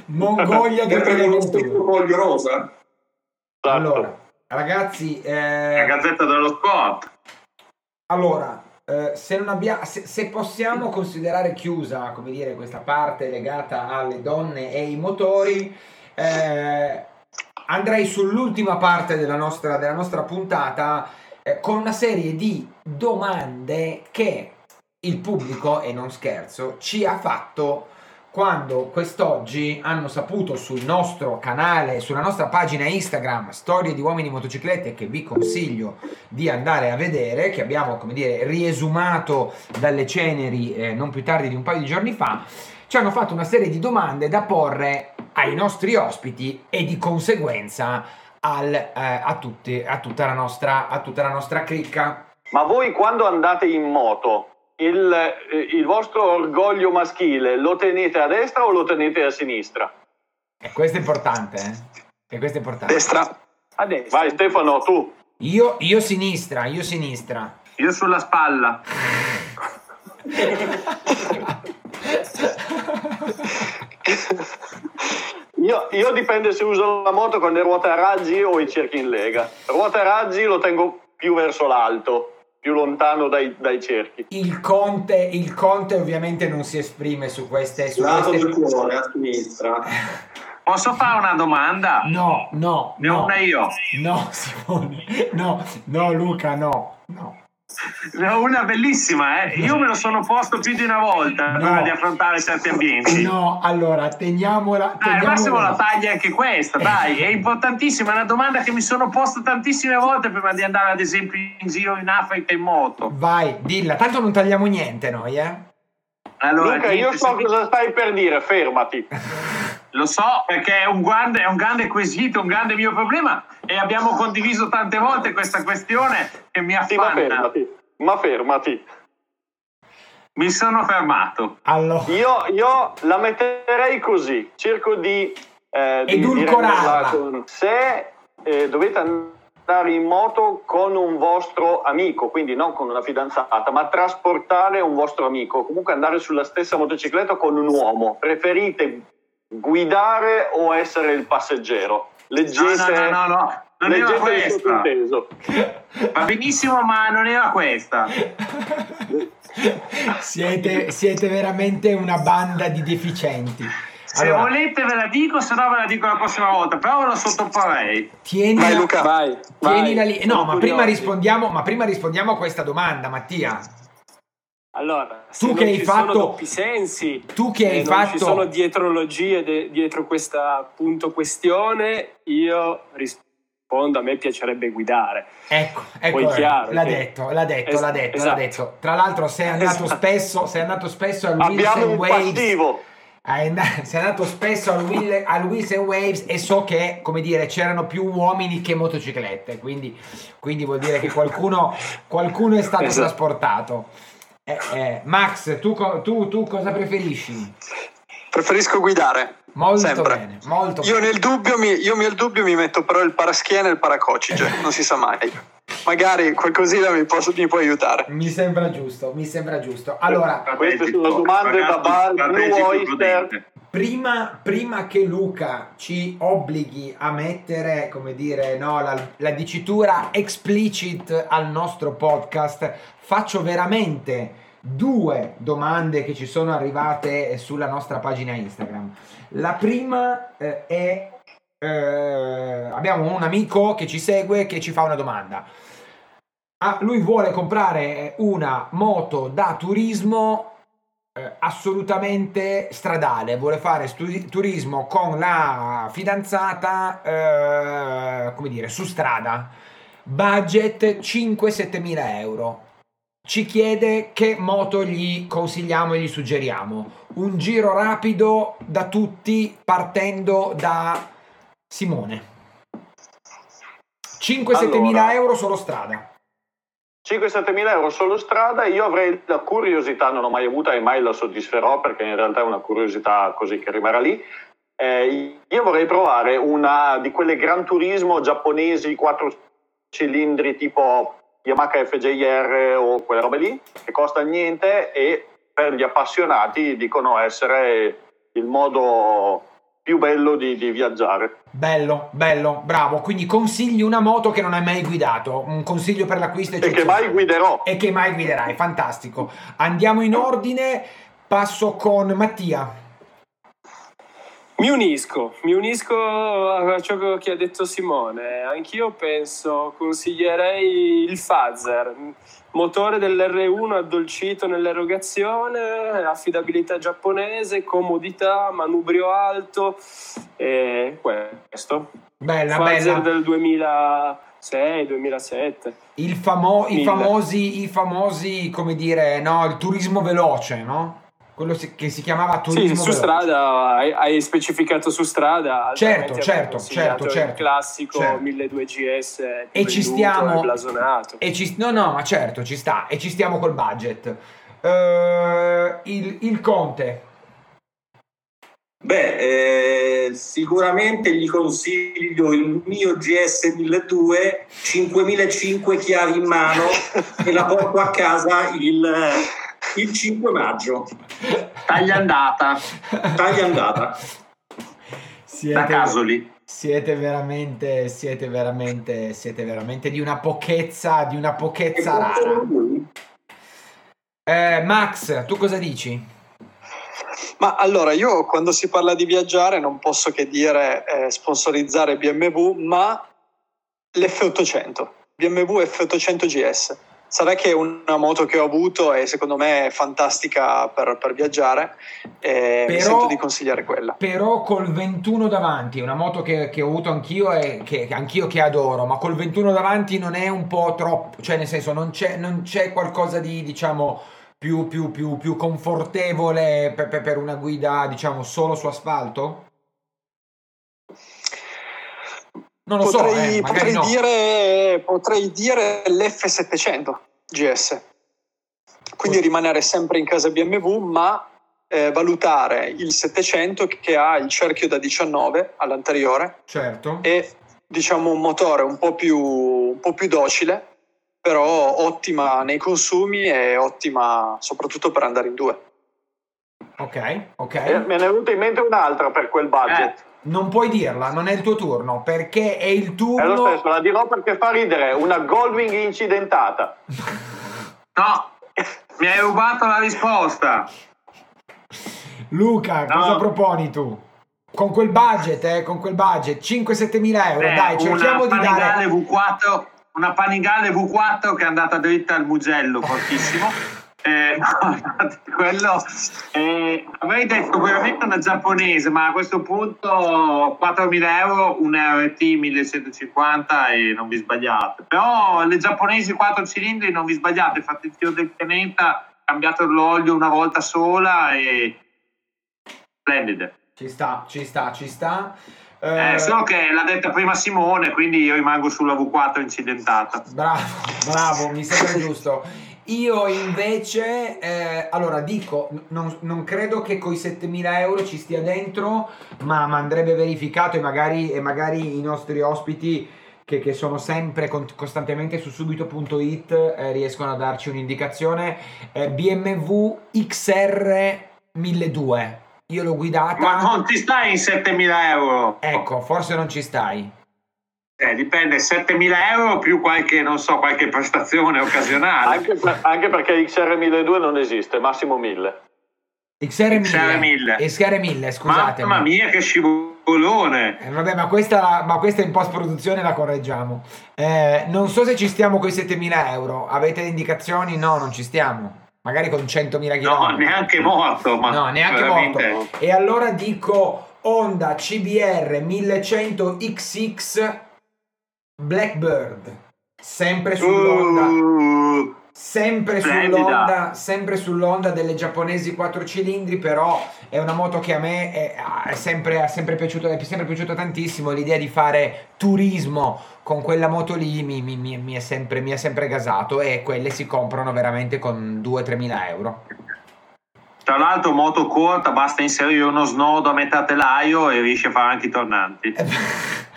Mongolia Sempre con lo 2022. stesso foglio rosa. Esatto. Allora, ragazzi, La eh, gazzetta dello sport. allora, eh, se, non abbia- se, se possiamo considerare chiusa, come dire, questa parte legata alle donne e ai motori, eh, andrei sull'ultima parte della nostra, della nostra puntata eh, con una serie di domande che il pubblico, e non scherzo, ci ha fatto quando quest'oggi hanno saputo sul nostro canale, sulla nostra pagina Instagram, Storie di uomini in motociclette, che vi consiglio di andare a vedere, che abbiamo, come dire, riesumato dalle ceneri eh, non più tardi di un paio di giorni fa, ci hanno fatto una serie di domande da porre ai nostri ospiti e di conseguenza al, eh, a, tutti, a, tutta la nostra, a tutta la nostra cricca. Ma voi quando andate in moto, il, eh, il vostro orgoglio maschile lo tenete a destra o lo tenete a sinistra? E questo è importante, eh? E questo è importante. Destra. A destra. Vai Stefano, tu. Io, io sinistra, io sinistra. Io sulla spalla. [laughs] [laughs] Io, io dipende se uso la moto con le ruote a raggi o i cerchi in lega. Ruote a raggi lo tengo più verso l'alto, più lontano dai, dai cerchi. Il conte, il conte ovviamente non si esprime su queste... Su Lato del queste... cuore, a sinistra. [laughs] Posso fare una domanda? No, no, Ne ho no. una io. No, Simone. No, no, Luca, no. No. Ne ho una bellissima, eh. Io me lo sono posto più di una volta No. prima di affrontare certi ambienti. No, allora, teniamola... Dai, al massimo la teniamola. taglia anche questa, dai, è importantissima, è una domanda che mi sono posto tantissime volte prima di andare ad esempio in giro in Africa in moto. Vai, dilla. Tanto non tagliamo niente noi, eh. Allora, Luca, io so cosa stai per dire, fermati. [laughs] Lo so perché è un grande, è un grande quesito, un grande mio problema e abbiamo condiviso tante volte questa questione che mi Sì, ma affanna. fermati. Ma fermati. Mi sono fermato. Allora... Io, io la metterei così, cerco di, eh, Edulcorarla. con- Se eh, dovete andare andare in moto con un vostro amico, quindi non con una fidanzata, ma trasportare un vostro amico, comunque andare sulla stessa motocicletta con un uomo. Preferite guidare o essere il passeggero? Leggete, no, no, no, no. Non era leggete il questa. Va benissimo, ma non era questa. siete, siete veramente una banda di deficienti. Se Allora, volete ve la dico, se no ve la dico la prossima volta, però ve lo sottoporrei. tienila, Vai Luca. Vai, tienila vai. lì. No, ma prima, ma prima rispondiamo a questa domanda, Mattia. Allora, Tu che hai fatto- doppi sensi, Tu che hai e non fatto... ci sono dietrologie de- dietro questa appunto questione, io rispondo a me piacerebbe guidare. Ecco, ecco, Poi chiaro l'ha che- detto, l'ha detto, Es- l'ha detto, l'ha esatto. detto. Tra l'altro sei [laughs] andato Esatto. spesso, sei andato spesso al Abbiamo Wilson un Waves. [laughs] sei andato spesso al, Will, al Wilson Waves e so che, come dire, c'erano più uomini che motociclette, quindi, quindi vuol dire che qualcuno, qualcuno è stato Esatto. trasportato. Eh, eh, Max, tu, tu- tu cosa preferisci? Preferisco guidare. Molto Sempre. bene, molto Io bene. nel, dubbio mi, io nel dubbio mi metto però il paraschiena e il paracocige, non si sa mai. Magari qualcosina mi, posso- mi può aiutare. Mi sembra giusto, mi sembra giusto. Allora, Queste sono domande da bar Blue Oyster. Prima, prima che Luca ci obblighi a mettere, come dire, no, la, la dicitura explicit al nostro podcast, faccio veramente due domande che ci sono arrivate sulla nostra pagina Instagram. La prima eh, è... eh, abbiamo un amico che ci segue che ci fa una domanda. Ah, lui vuole comprare una moto da turismo eh, assolutamente stradale, vuole fare stu- turismo con la fidanzata, eh, come dire, su strada, budget 5-7 mila euro. Ci chiede che moto gli consigliamo e gli suggeriamo. Un giro rapido da tutti partendo da Simone. 5-7 mila Allora. euro solo strada. 5-7 mila euro solo strada, io avrei la curiosità, non ho mai avuta e mai la soddisferò perché in realtà è una curiosità così che rimarrà lì. Eh, io vorrei provare una di quelle Gran Turismo giapponesi 4 cilindri tipo Yamaha FJR o quelle robe lì, che costa niente e per gli appassionati dicono essere il modo più bello di, di viaggiare. Bello, bello, bravo. Quindi consigli una moto che non hai mai guidato. Un consiglio per l'acquisto E che mai guiderò. E che mai guiderai, fantastico. Andiamo in ordine, passo con Mattia. Mi unisco, mi unisco a ciò che ha detto Simone. Anch'io penso, consiglierei il Fazer, motore dell'R1 addolcito nell'erogazione, affidabilità giapponese, comodità, manubrio alto e questo. Bella, Fazer bella. del 2006-2007. Il famo- i, famosi, I famosi, come dire, no, il turismo veloce, no? Quello si- che si chiamava turismo Sì, su veloce. strada hai, hai specificato su strada. Certo, certo, certo, certo. Il classico Certo. 1200 GS E ci stiamo- e blasonato. E ci, no, no, ma certo, ci sta. E ci stiamo col budget. Eh, il, il Conte. Beh, eh, sicuramente gli consiglio il mio GS 1200, 5005 chiavi in mano [laughs] e la porto a casa il, il 5 maggio. Taglia andata Taglia andata. da Siete, Casoli. siete veramente, siete veramente, siete veramente di una pochezza, di una pochezza rara. Eh, Max, tu cosa dici? Ma allora io quando si parla di viaggiare non posso che dire eh, sponsorizzare BMW, ma l'F800, BMW F800 GS. Sarà che è una moto che ho avuto e secondo me è fantastica per, per viaggiare e mi Però- sento di consigliare quella. Però col 21 davanti, una moto che, che ho avuto anch'io e che, anch'io che adoro, ma col 21 davanti non è un po' troppo, cioè nel senso non c'è, non c'è qualcosa di diciamo più, più, più, più confortevole per- per una guida diciamo solo su asfalto? Non lo Potrei, so, eh, potrei no. dire, potrei dire l'F700 GS. Quindi rimanere sempre in casa BMW, ma eh, valutare il 700 che ha il cerchio da 19 all'anteriore Certo. e diciamo un motore un po' più, un po' più docile, però ottima nei consumi e ottima soprattutto per andare in due. Ok, ok. Eh, me ne è venuta in mente un'altra per quel budget. Non puoi dirla, non è il tuo turno, perché è il È lo turno... stesso, la dirò perché fa ridere. Una Goldwing incidentata. No, mi hai rubato la risposta. Luca, No. cosa proponi tu? Con quel budget, eh, con quel budget, 5-7 mila euro, Eh, dai, cerchiamo una di Panigale dare... V4, una Panigale V4 che è andata dritta al Mugello fortissimo. Eh, [laughs] no, quello eh, avrei detto veramente una giapponese, ma a questo punto 4.000 euro, un RT 1150 e non vi sbagliate. Però le giapponesi 4 cilindri non vi sbagliate, fate il tiro del pianeta, cambiate l'olio una volta sola e splendide. Ci sta, ci sta, ci sta. Eh, Eh, solo che l'ha detta prima Simone, quindi io rimango sulla V4 incidentata. Bravo, bravo, mi sembra giusto. Io invece, eh, allora dico, non, non credo che coi 7.000 euro ci stia dentro, ma, ma andrebbe verificato e magari, e magari i nostri ospiti che, che sono sempre con- costantemente su subito.it eh, riescono a darci un'indicazione. Eh, BMW XR 1200, io l'ho guidata, Ma non ti stai in 7.000 euro? ecco, forse non ci stai. Eh, dipende, 7.000 euro più qualche, non so, qualche prestazione [laughs] occasionale. Anche, per- anche perché XR1200 non esiste, massimo 1000. XR 1000, XR 1000. XR 1000, scusate. Mamma mia, che scivolone! Eh, vabbè, ma questa, ma questa in post produzione la correggiamo. Eh, non so se ci stiamo con i 7.000 euro. Avete indicazioni? No, non ci stiamo. Magari con 100.000 km. No, neanche morto, ma No, neanche veramente- morto. E allora dico Honda CBR 1100 XX Blackbird. Sempre. Uh, Sempre Splendida. sull'Honda, sempre sull'Honda delle giapponesi 4 cilindri, però è una moto che a me è, è sempre, è sempre piaciuto, è sempre piaciuto tantissimo. L'idea di fare turismo con quella moto lì mi, mi- mi- mi è sempre, mi è sempre gasato e quelle si comprano veramente con 2-3 mila euro. tra l'altro, moto corta, basta inserire uno snodo a metà telaio e riesci a fare anche i tornanti. [laughs]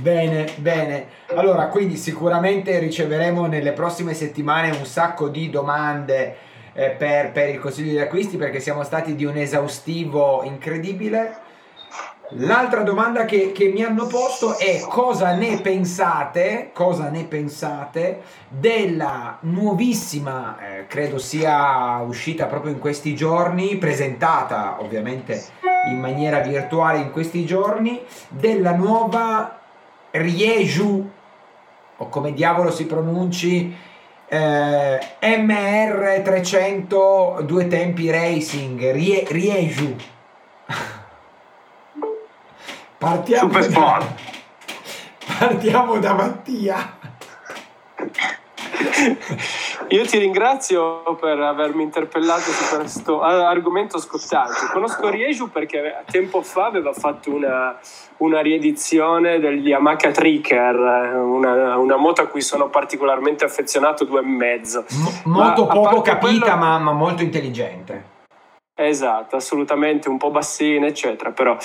Bene, bene. Allora, quindi sicuramente riceveremo nelle prossime settimane un sacco di domande eh, per, per il consiglio di acquisti perché siamo stati di un esaustivo incredibile. L'altra domanda che, che mi hanno posto è cosa ne pensate, cosa ne pensate della nuovissima, eh, credo sia uscita proprio in questi giorni, presentata ovviamente in maniera virtuale in questi giorni, della nuova Rieju, o come diavolo si pronunci, eh, MR300 due tempi racing, Rie, Rieju. [laughs] Partiamo Super da, sport. partiamo da Mattia. [laughs] Io ti ringrazio per avermi interpellato su questo a- argomento scottante. Conosco Rieju perché tempo fa aveva fatto una, una riedizione degli Yamaha Tricker, una, una moto a cui sono particolarmente affezionato, due e mezzo. M- molto Ma a poco capita, quello- ma, ma molto intelligente. Esatto, assolutamente, un po' bassina, eccetera. Però,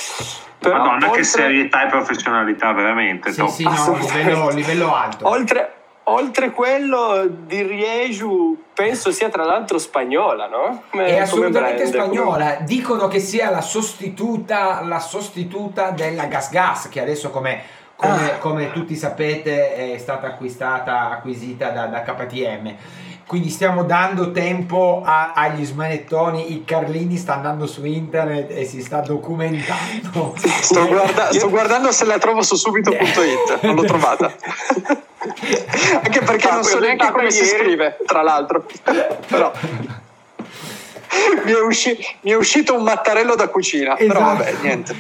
però Madonna, che oltre- serietà e professionalità, veramente. Sì, top. sì, no, livello, livello alto. Oltre, oltre quello di Rieju, penso sia tra l'altro spagnola, no? Come- È assolutamente brand, come- spagnola. Dicono che sia la sostituta, la sostituta della Gas Gas, che adesso, come, come- Ah. come tutti sapete, è stata acquistata, acquisita da, da KTM. Quindi stiamo dando tempo a- agli smanettoni. Il Carlini sta andando su internet e si sta documentando. Sto, guarda- sto guardando se la trovo su subito.it, non l'ho trovata. [laughs] Anche perché Ah, non so neanche come si ieri. scrive, tra l'altro. Però mi è, usci- mi è uscito un mattarello da cucina, però Esatto. vabbè, niente.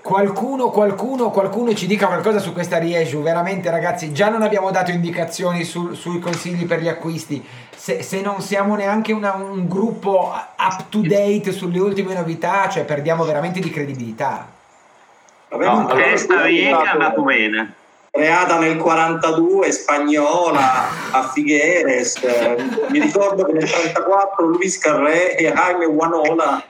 Qualcuno, qualcuno, qualcuno ci dica qualcosa su questa Rieju. Veramente, ragazzi, già non abbiamo dato indicazioni sul- sui consigli per gli acquisti. Se, se non siamo neanche una- un gruppo up to date sulle ultime novità, cioè perdiamo veramente di credibilità. Vabbè, No, lui riega è andato bene. Creata nel 42, spagnola, a Figueres. Eh, Mi ricordo che nel 34 Luis Carré e Jaime Guanola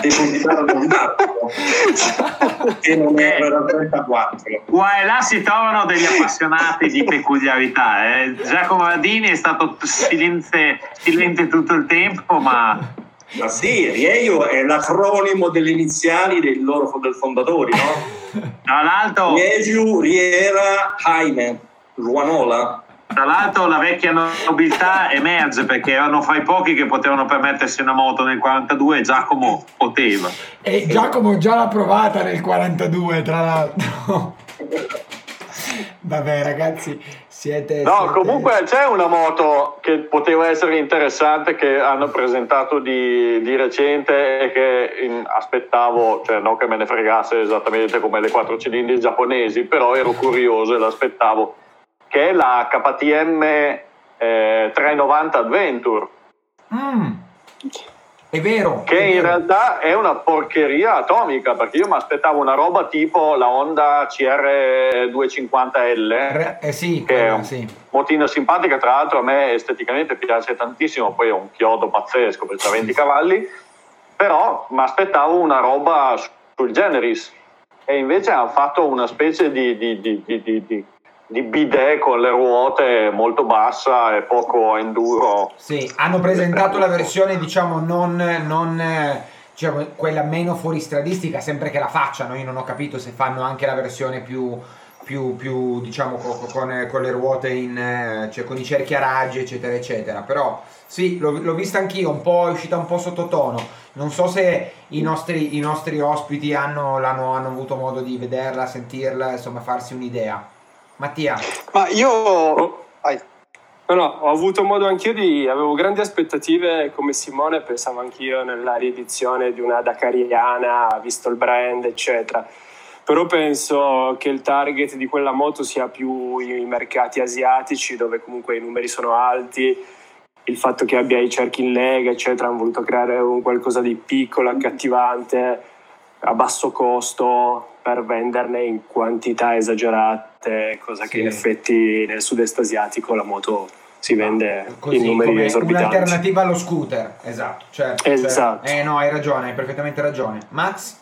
depositarono il marchio. che non era 34. Qua e là si trovano degli appassionati di peculiarità. Eh. Giacomo Radini è stato silente, silente tutto il tempo, ma Ma sì, Rieio è l'acronimo delle iniziali del loro del fondatori, no? [laughs] tra l'altro, Riesiu, Riera, Jaime, Ruanola. tra l'altro la vecchia nobiltà emerge perché erano fra i pochi che potevano permettersi una moto nel 42 e Giacomo poteva. E Giacomo già l'ha provata nel 42, tra l'altro. [laughs] Vabbè, ragazzi, siete. No, siete- comunque c'è una moto che poteva essere interessante che hanno presentato di, di recente e che in- aspettavo, cioè non che me ne fregasse esattamente come le quattro cilindri giapponesi, però ero curioso e l'aspettavo, che è la KTM eh, 390 Adventure, Mm. È vero. che è in vero. realtà è una porcheria atomica, perché io mi aspettavo una roba tipo la Honda CR 250L. Re- eh sì, che è quella, un- sì. motina simpatica, tra l'altro a me esteticamente piace tantissimo, poi è un chiodo pazzesco ha 20 cavalli, però mi aspettavo una roba su- sul generis e invece hanno fatto una specie di, di, di, di, di, bidet con le ruote molto bassa e poco enduro. Sì, hanno presentato la versione, diciamo, non, non, diciamo, quella meno fuoristradistica, sempre che la facciano. Io non ho capito se fanno anche la versione più, più, più diciamo, co- co- con, con le ruote in, cioè con i cerchi a raggi, eccetera, eccetera. Però sì, l'ho, l'ho vista anch'io, un po', è uscita un po' sottotono. Non so se i nostri, i nostri ospiti hanno, hanno avuto modo di vederla, sentirla, insomma, farsi un'idea. Mattia, Ma io... Oh. No, no, ho avuto modo anch'io di. avevo grandi aspettative come Simone, pensavo anch'io nella riedizione di una Dakariana, visto il brand, eccetera. Però penso che il target di quella moto sia più i mercati asiatici, dove comunque i numeri sono alti. Il fatto che abbia i cerchi in lega, eccetera, hanno voluto creare un qualcosa di piccolo, accattivante, a basso costo per venderne in quantità esagerate, cosa che Sì. in effetti nel sud-est asiatico la moto si vende così in numeri come esorbitanti. un'alternativa allo scooter esatto certo, Esatto. certo. eh no hai ragione hai perfettamente ragione Max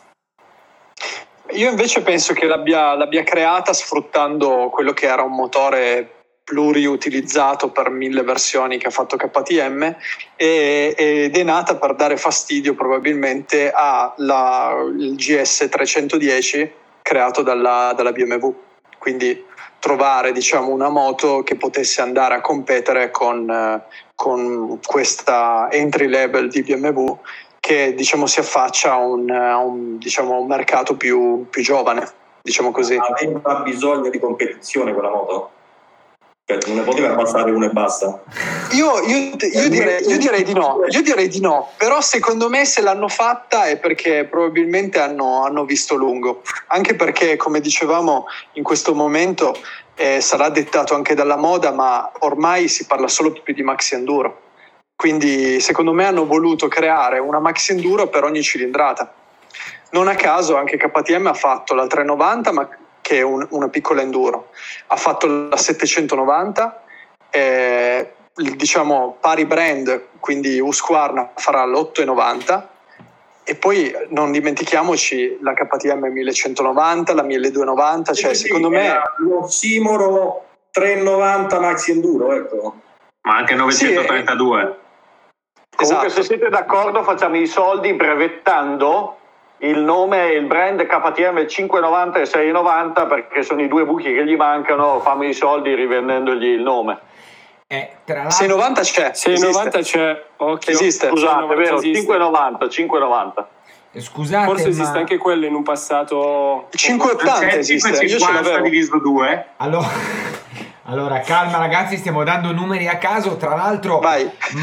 Io invece penso che l'abbia, l'abbia creata sfruttando quello che era un motore pluriutilizzato per mille versioni che ha fatto KTM e- ed è nata per dare fastidio probabilmente al GS 310 creato dalla, dalla BMW. Quindi trovare diciamo, una moto che potesse andare a competere con, eh, con questa entry level di BMW che diciamo, si affaccia a un, a un, diciamo, a un mercato più, più giovane, diciamo così. Aveva bisogno di competizione quella moto? Cioè, non ne poteva passare uno e basta. Io, io- io direi, io direi di no, io direi di no, però secondo me se l'hanno fatta è perché probabilmente hanno, hanno visto lungo, anche perché come dicevamo in questo momento eh, sarà dettato anche dalla moda, ma ormai si parla solo più di maxi enduro, quindi secondo me hanno voluto creare una maxi enduro per ogni cilindrata. Non a caso anche KTM ha fatto la 390, ma che è un- una piccola enduro, ha fatto la 790 eh, diciamo pari brand, quindi Husqvarna farà l'8,90 e poi non dimentichiamoci la KTM 1190, la 1290, cioè Sì, secondo me era l'ossimoro 390 Maxi Enduro, ecco. Ma anche 932. Comunque esatto. se siete d'accordo facciamo i soldi brevettando il nome e il brand KTM 590 e 690 perché sono i due buchi che gli mancano, fammi i soldi rivendendogli il nome. eh, tra l'altro 690 c'è, 690 esiste. c'è, occhio. Esiste. Scusate, è 690 vero, esiste. 590, 590. eh, scusate Forse ma esiste anche quello in un passato. Il 580 C'è il esiste, io ce 550 l'avevo. diviso 2. allora, allora calma ragazzi stiamo dando numeri a caso. Tra l'altro.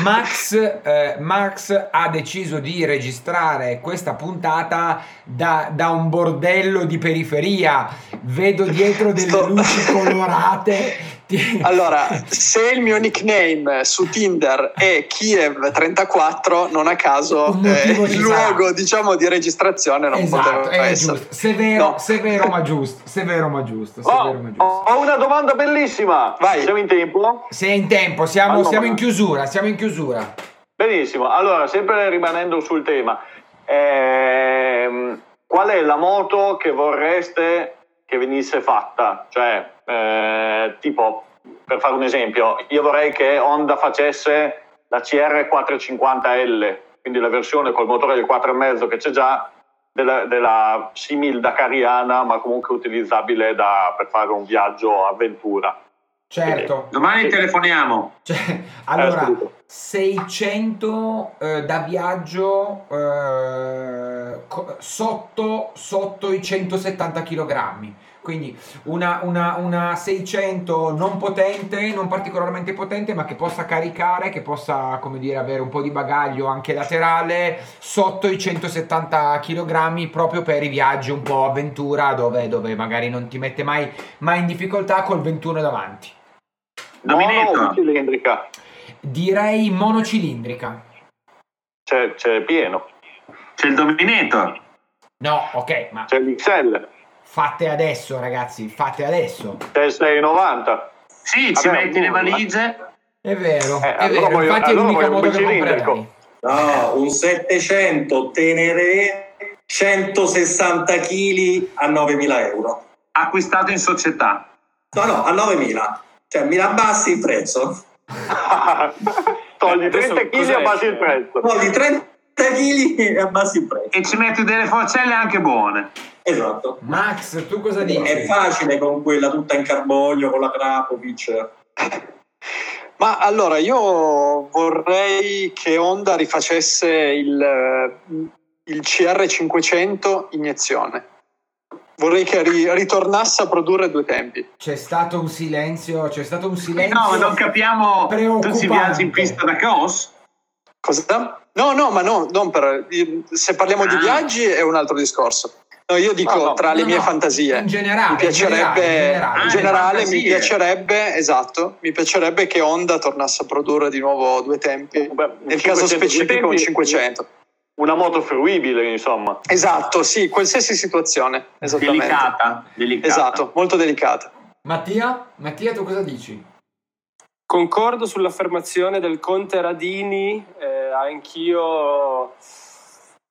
Max, eh, Max ha deciso di registrare questa puntata da, da un bordello di periferia. Vedo dietro delle luci colorate [laughs] [laughs] Allora, se il mio nickname su Tinder è Kiev34, non a caso eh, il luogo diciamo di registrazione non esatto poteva è essere. giusto severo, No. severo ma giusto severo ma giusto, Oh, severo ma giusto. ho una domanda bellissima. Vai. Siamo in tempo? Se è in tempo, siamo, Allora. siamo in chiusura, siamo in chiusura. Benissimo, allora sempre rimanendo sul tema, ehm, qual è la moto che vorreste che venisse fatta? Cioè, eh, tipo, per fare un esempio, io vorrei che Honda facesse la CR450L, quindi la versione col motore del 4,5 che c'è già, della, della simil dakariana, ma comunque utilizzabile da, per fare un viaggio avventura. Certo. Domani telefoniamo. Cioè, allora, 600 eh, da viaggio eh, co- sotto, sotto i 170 kg. Quindi una, una, una 600 non potente, non particolarmente potente, ma che possa caricare, che possa, come dire, avere un po' di bagaglio anche laterale sotto i 170 kg proprio per i viaggi un po' avventura dove, dove magari non ti mette mai, mai in difficoltà col 21 davanti. Cilindrica? Direi monocilindrica. C'è, c'è pieno. C'è il Dominator. No, ok, ma C'è l'XL. Fatte adesso, ragazzi, fatte adesso. C'è il 690. Sì, ci Vabbè, metti le valigie. È vero, Eh, è allora vero. voglio- Infatti è allora voglio un modo che comprerei. No, un 700 Tenere 160 kg a 9.000 euro. Acquistato in società. No, no, a 9.000. Cioè, mi abbassi il prezzo. [laughs] Togli Adesso 30 kg e abbassi il prezzo. Di 30 kg e abbassi il prezzo. E ci metti delle forcelle anche buone. Esatto. Max, tu cosa È dici? facile con quella tutta in carbonio, con la Krapovic. Ma allora io vorrei che Honda rifacesse il, il CR500 iniezione. Vorrei che ri- ritornasse a produrre due tempi. C'è stato un silenzio, c'è stato un silenzio. No, non capiamo. Tu si viaggi in pista da cross? Cosa? No, no, ma no, non per, se parliamo di Ah. viaggi è un altro discorso. No, io dico No, no, tra le No, mie no, fantasie. In generale, mi piacerebbe, in generale, in generale. Ah, in le generale mi piacerebbe, esatto, mi piacerebbe che Honda tornasse a produrre di nuovo due tempi. Beh, Nel caso 500 specifico un tempi, 500. Una moto fruibile, insomma. Esatto, sì, qualsiasi situazione. Esattamente. Delicata. delicata. Esatto, molto delicata. Mattia? Mattia, tu cosa dici? Concordo sull'affermazione del Conte Radini, eh, anch'io,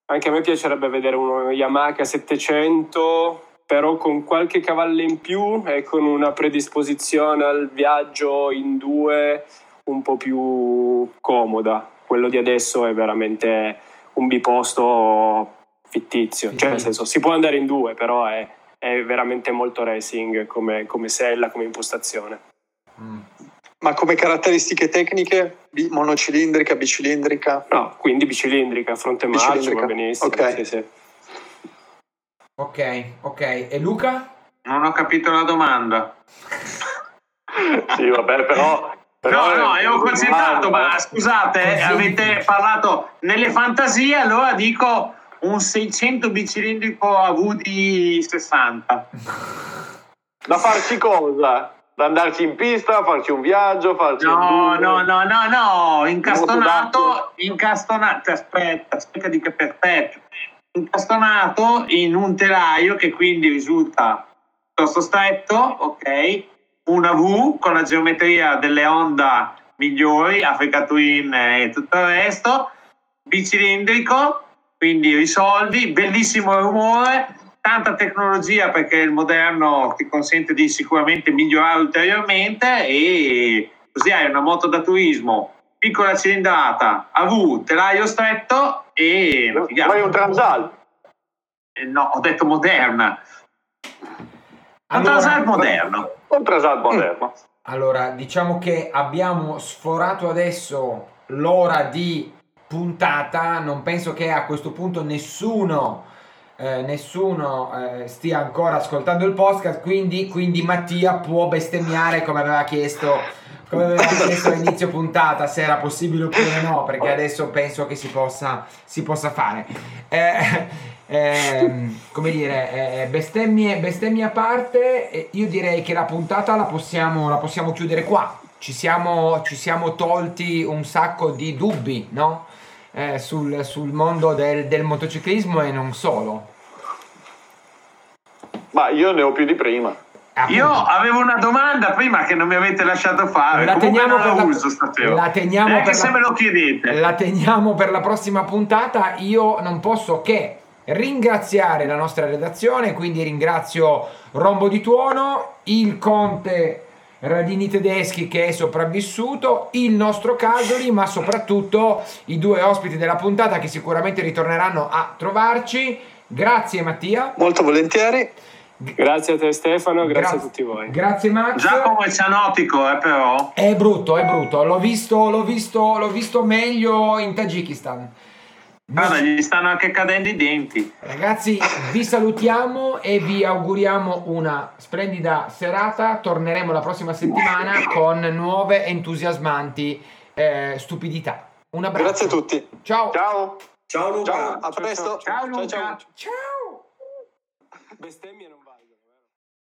anche a me piacerebbe vedere uno Yamaha 700, però con qualche cavallo in più e con una predisposizione al viaggio in due un po' più comoda. Quello di adesso è veramente un biposto fittizio, cioè nel senso si può andare in due, però è, è veramente molto racing come, come sella, come impostazione. Mm. Ma come caratteristiche tecniche, bi- monocilindrica, bicilindrica? No, quindi bicilindrica, fronte Bicilindrica, va benissimo. ok. Sì, sì. Ok, ok. E Luca? Non ho capito la domanda. [laughs] Sì, vabbè, però... però No, no, è- ero concentrato, ma scusate, eh, avete parlato nelle fantasie, allora dico un 600 bicilindrico AV di 60. Da farci cosa? Da andarci in pista, farci un viaggio, farci un No, tour? no, no, no, no, incastonato, incastonato, aspetta, aspetta di capire, aspetta. incastonato in un telaio che quindi risulta piuttosto stretto, ok, una V con la geometria delle Honda migliori, Africa Twin e tutto il resto, bicilindrico, quindi risolvi, bellissimo rumore, tanta tecnologia perché il moderno ti consente di sicuramente migliorare ulteriormente e così hai una moto da turismo, piccola cilindrata, AV, telaio stretto e. Vai un Transal. Eh, No, ho detto moderna. Un Transal moderno. Un Transal moderno. Allora, diciamo che abbiamo sforato adesso l'ora di puntata. Non penso che a questo punto nessuno, eh, nessuno eh, stia ancora ascoltando il podcast. Quindi, quindi Mattia può bestemmiare come aveva chiesto, come aveva [laughs] chiesto all'inizio puntata, se era possibile oppure no, perché adesso penso che si possa, si possa fare. Eh, [laughs] ehm, come dire, eh, bestemmie, bestemmie a parte, io direi che la puntata la possiamo, la possiamo chiudere qua. Ci siamo, ci siamo tolti un sacco di dubbi, no? Eh, sul, sul mondo del, del motociclismo e non solo. Ma io ne ho più di prima. Appunto. Io avevo una domanda prima che non mi avete lasciato fare. La Comunque teniamo non la uso stasera. la teniamo per se la- me lo chiedete. La teniamo per la prossima puntata. Io non posso che ringraziare la nostra redazione, quindi ringrazio Rombo di Tuono, il Conte Radini Tedeschi che è sopravvissuto, il nostro Casoli, ma soprattutto i due ospiti della puntata che sicuramente ritorneranno a trovarci. Grazie Mattia. Molto volentieri. Grazie a te Stefano, grazie, Grazie. a tutti voi. Grazie Max. Giacomo è cianotico, eh, però. È brutto, è brutto. L'ho visto, l'ho visto, l'ho visto meglio in Tagikistan. Guarda, gli stanno anche cadendo i denti. Ragazzi, vi salutiamo e vi auguriamo una splendida serata. Torneremo la prossima settimana con nuove entusiasmanti eh, stupidità. Un abbraccio. Grazie a tutti. Ciao. Ciao. Ciao Luca. Ciao, a presto. ciao, Ciao, Luca. ciao. Ciao. Valgono.